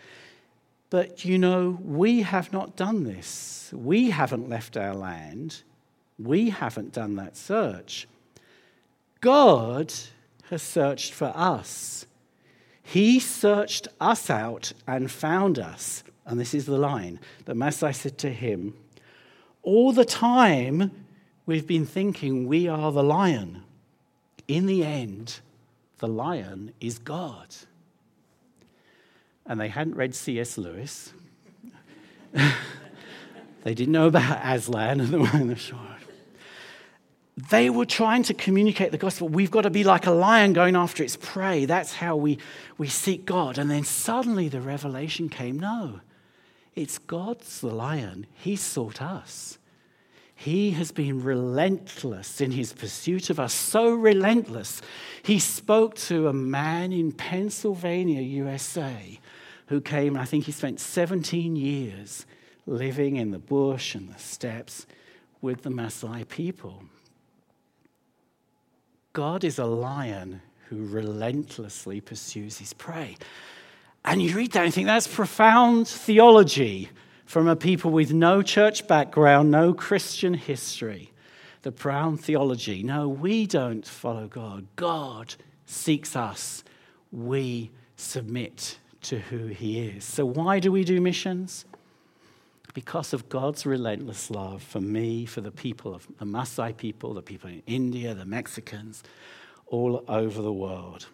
But you know, we have not done this. We haven't left our land. We haven't done that search. God has searched for us. He searched us out and found us. And this is the line that Maasai said to him All the time we've been thinking we are the lion. In the end, the lion is God and they hadn't read C.S. Lewis. they didn't know about Aslan and the one in the shore. They were trying to communicate the gospel. We've got to be like a lion going after its prey. That's how we, we seek God. And then suddenly the revelation came no, it's God's the lion. He sought us. He has been relentless in his pursuit of us, so relentless. He spoke to a man in Pennsylvania, USA, who came, and I think he spent 17 years living in the bush and the steppes with the Maasai people. God is a lion who relentlessly pursues his prey. And you read that and think that's profound theology from a people with no church background, no Christian history. The profound theology. No, we don't follow God. God seeks us. We submit to who He is. So, why do we do missions? Because of God's relentless love for me, for the people of the Maasai people, the people in India, the Mexicans, all over the world.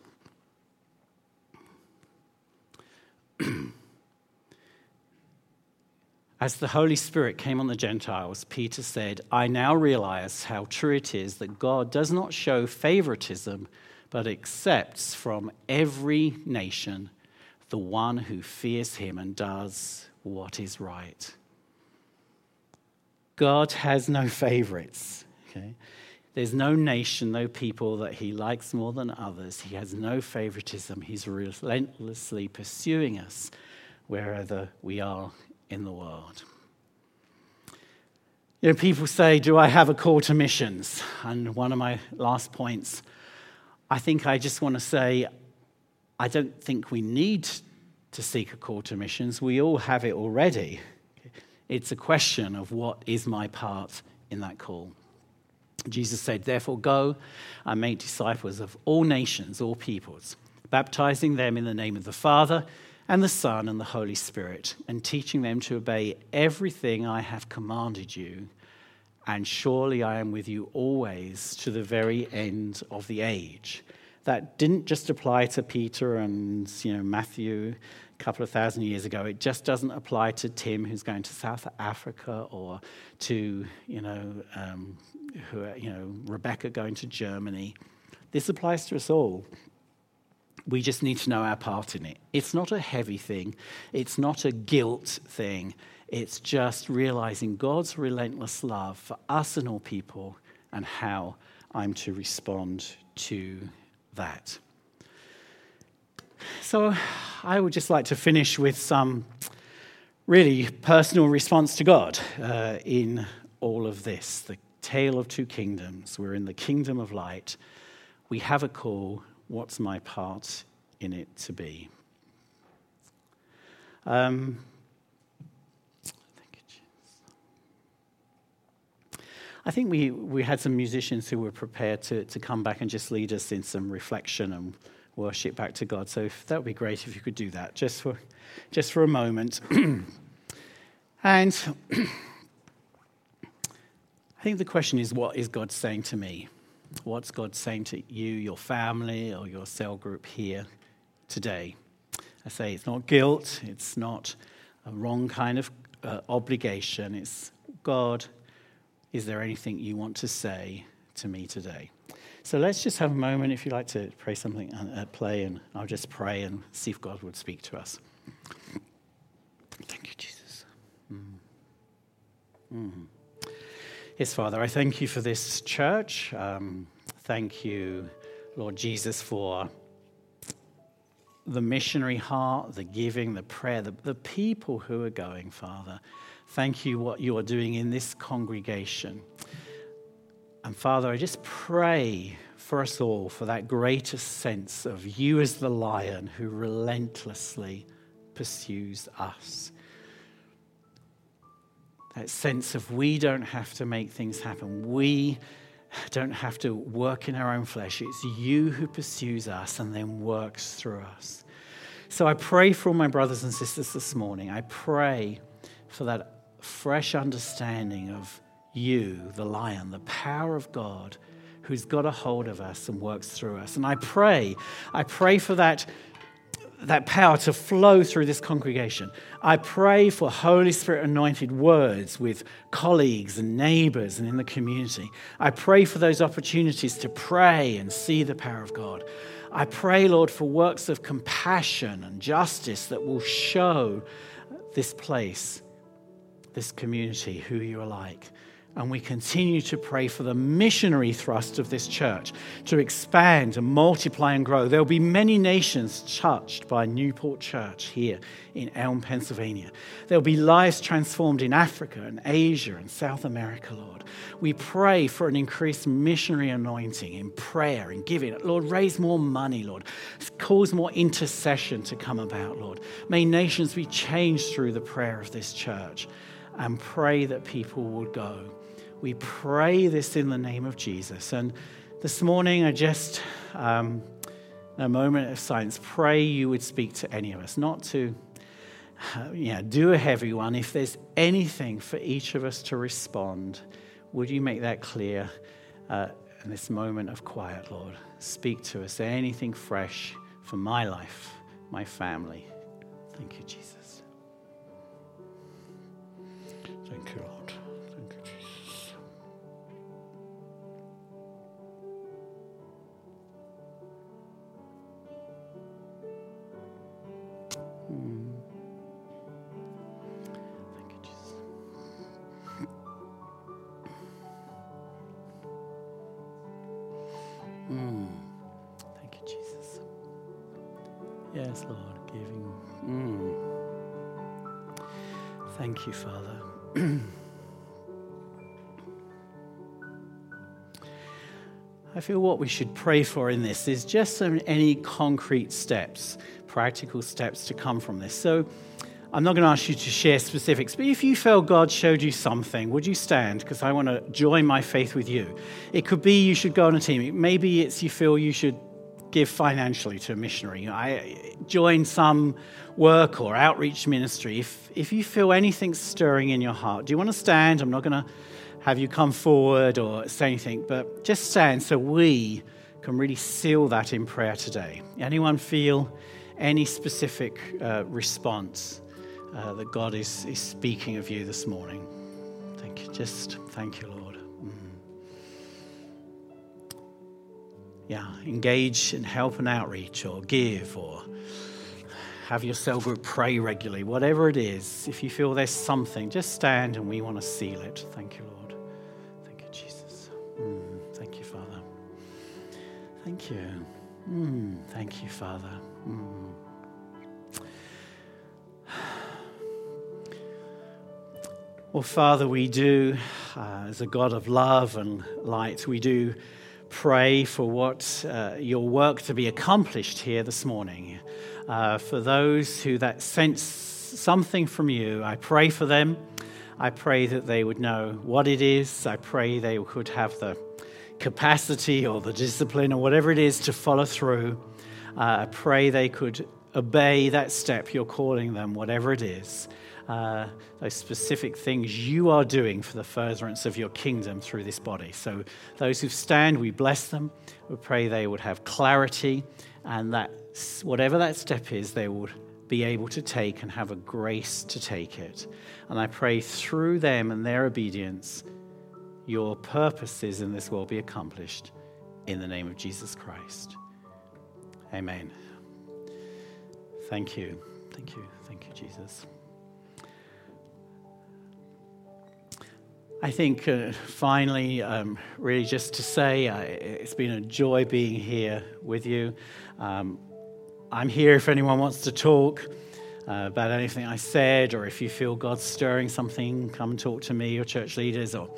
As the Holy Spirit came on the Gentiles, Peter said, I now realize how true it is that God does not show favoritism, but accepts from every nation the one who fears him and does what is right. God has no favorites. Okay? There's no nation, no people that he likes more than others. He has no favoritism. He's relentlessly pursuing us wherever we are in the world. You know, people say, Do I have a call to missions? And one of my last points, I think I just want to say, I don't think we need to seek a call to missions. We all have it already. It's a question of what is my part in that call. Jesus said, Therefore, go and make disciples of all nations, all peoples, baptizing them in the name of the Father and the Son and the Holy Spirit, and teaching them to obey everything I have commanded you. And surely I am with you always to the very end of the age that didn't just apply to Peter and you know, Matthew a couple of thousand years ago. It just doesn't apply to Tim, who's going to South Africa, or to you know, um, who, you know, Rebecca going to Germany. This applies to us all. We just need to know our part in it. It's not a heavy thing, it's not a guilt thing. It's just realizing God's relentless love for us and all people and how I'm to respond to that. So I would just like to finish with some really personal response to God uh, in all of this the tale of two kingdoms. We're in the kingdom of light. We have a call. What's my part in it to be? Um, I think we, we had some musicians who were prepared to, to come back and just lead us in some reflection and worship back to God. So that would be great if you could do that just for, just for a moment. and I think the question is what is God saying to me? What's God saying to you, your family, or your cell group here today? I say it's not guilt, it's not a wrong kind of uh, obligation. It's God is there anything you want to say to me today? So let's just have a moment if you'd like to pray something at play, and I'll just pray and see if God would speak to us. Thank you, Jesus. Mm. Mm. Yes, Father, I thank you for this church. Um, thank you, Lord Jesus, for the missionary heart, the giving, the prayer, the, the people who are going, Father. Thank you what you are doing in this congregation. And Father, I just pray for us all for that greater sense of you as the lion who relentlessly pursues us that sense of we don't have to make things happen. We don't have to work in our own flesh. It's you who pursues us and then works through us. So I pray for all my brothers and sisters this morning. I pray for that fresh understanding of you, the lion, the power of God who's got a hold of us and works through us. And I pray, I pray for that that power to flow through this congregation. I pray for Holy Spirit anointed words with colleagues and neighbors and in the community. I pray for those opportunities to pray and see the power of God. I pray, Lord, for works of compassion and justice that will show this place, this community, who you are like. And we continue to pray for the missionary thrust of this church to expand and multiply and grow. There will be many nations touched by Newport Church here in Elm, Pennsylvania. There will be lives transformed in Africa and Asia and South America, Lord. We pray for an increased missionary anointing in prayer and giving. Lord, raise more money, Lord. Cause more intercession to come about, Lord. May nations be changed through the prayer of this church and pray that people will go. We pray this in the name of Jesus. And this morning, I just, um, a moment of silence, pray you would speak to any of us, not to uh, you know, do a heavy one. If there's anything for each of us to respond, would you make that clear uh, in this moment of quiet, Lord? Speak to us. Anything fresh for my life, my family. Thank you, Jesus. Thank you, Lord. Feel what we should pray for in this is just some, any concrete steps, practical steps to come from this. So I'm not going to ask you to share specifics, but if you felt God showed you something, would you stand? Because I want to join my faith with you. It could be you should go on a team. Maybe it's you feel you should give financially to a missionary. I join some work or outreach ministry. If, if you feel anything stirring in your heart, do you want to stand? I'm not going to have you come forward or say anything, but just stand so we can really seal that in prayer today. Anyone feel any specific uh, response uh, that God is, is speaking of you this morning? Thank you. Just thank you, Lord. yeah, engage in help and outreach or give or have your cell group pray regularly, whatever it is, if you feel there's something, just stand and we want to seal it. Thank you, Lord. Thank you. Mm, thank you, Father. Mm. Well, Father, we do, uh, as a God of love and light, we do pray for what uh, your work to be accomplished here this morning. Uh, for those who that sense something from you, I pray for them. I pray that they would know what it is. I pray they could have the capacity or the discipline or whatever it is to follow through. Uh, I pray they could obey that step you're calling them, whatever it is uh, those specific things you are doing for the furtherance of your kingdom through this body. So, those who stand, we bless them. We pray they would have clarity and that whatever that step is, they would be able to take and have a grace to take it. And I pray through them and their obedience, your purposes in this world be accomplished in the name of Jesus Christ. Amen. Thank you. Thank you. Thank you, Jesus. I think uh, finally, um, really just to say uh, it's been a joy being here with you. Um, I'm here if anyone wants to talk uh, about anything I said, or if you feel God's stirring something, come talk to me or church leaders, or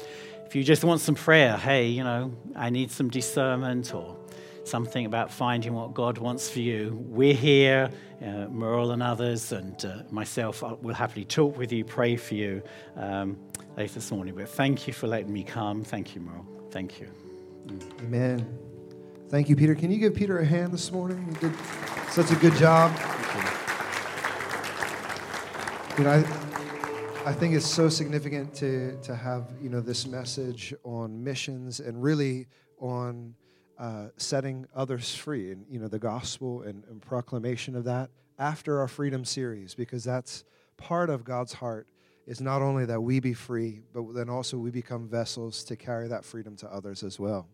if you just want some prayer, hey, you know, I need some discernment or something about finding what God wants for you. We're here, uh, Merle and others, and uh, myself will happily talk with you, pray for you um, later this morning. But thank you for letting me come. Thank you, Merle. Thank you. Mm. Amen. Thank you, Peter. Can you give Peter a hand this morning? You did such a good job. You know, I, I think it's so significant to, to have, you know, this message on missions and really on uh, setting others free and, you know, the gospel and, and proclamation of that after our freedom series because that's part of God's heart is not only that we be free, but then also we become vessels to carry that freedom to others as well.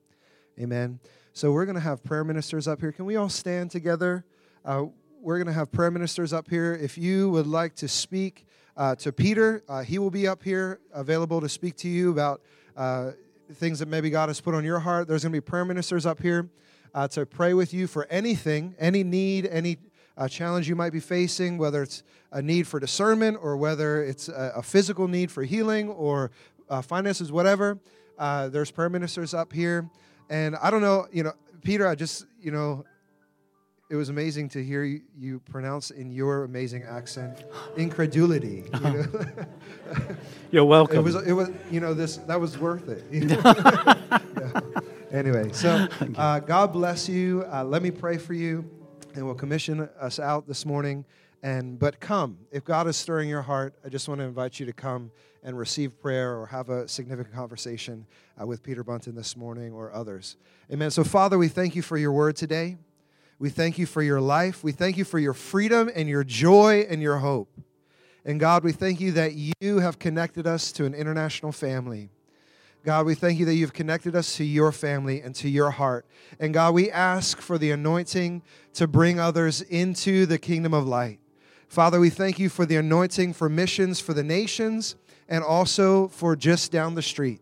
Amen. So we're going to have prayer ministers up here. Can we all stand together? Uh, we're going to have prayer ministers up here. If you would like to speak uh, to Peter, uh, he will be up here available to speak to you about uh, things that maybe God has put on your heart. There's going to be prayer ministers up here uh, to pray with you for anything, any need, any uh, challenge you might be facing, whether it's a need for discernment or whether it's a, a physical need for healing or finances, whatever. there's prayer ministers up here. And I don't know, you know, Peter, I just, you know, it was amazing to hear you, you pronounce in your amazing accent incredulity. You know? You're welcome. It was, it was, you know, this that was worth it. yeah. Anyway, so uh, God bless you. Uh, let me pray for you, and we'll commission us out this morning. And but come, if God is stirring your heart, I just want to invite you to come and receive prayer or have a significant conversation uh, with Peter Bunton this morning or others. Amen. So, Father, we thank you for your word today. We thank you for your life. We thank you for your freedom and your joy and your hope. And God, we thank you that you have connected us to an international family. God, we thank you that you've connected us to your family and to your heart. And God, we ask for the anointing to bring others into the kingdom of light. Father, we thank you for the anointing for missions for the nations and also for just down the street.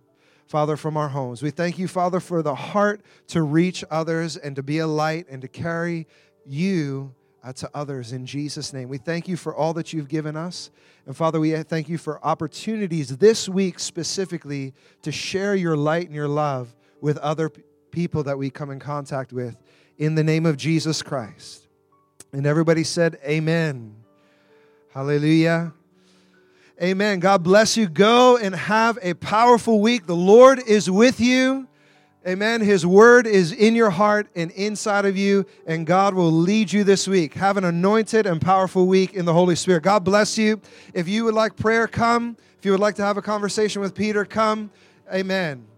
Father, from our homes. We thank you, Father, for the heart to reach others and to be a light and to carry you uh, to others in Jesus' name. We thank you for all that you've given us. And Father, we thank you for opportunities this week specifically to share your light and your love with other p- people that we come in contact with in the name of Jesus Christ. And everybody said, Amen. Hallelujah. Amen. God bless you. Go and have a powerful week. The Lord is with you. Amen. His word is in your heart and inside of you, and God will lead you this week. Have an anointed and powerful week in the Holy Spirit. God bless you. If you would like prayer, come. If you would like to have a conversation with Peter, come. Amen.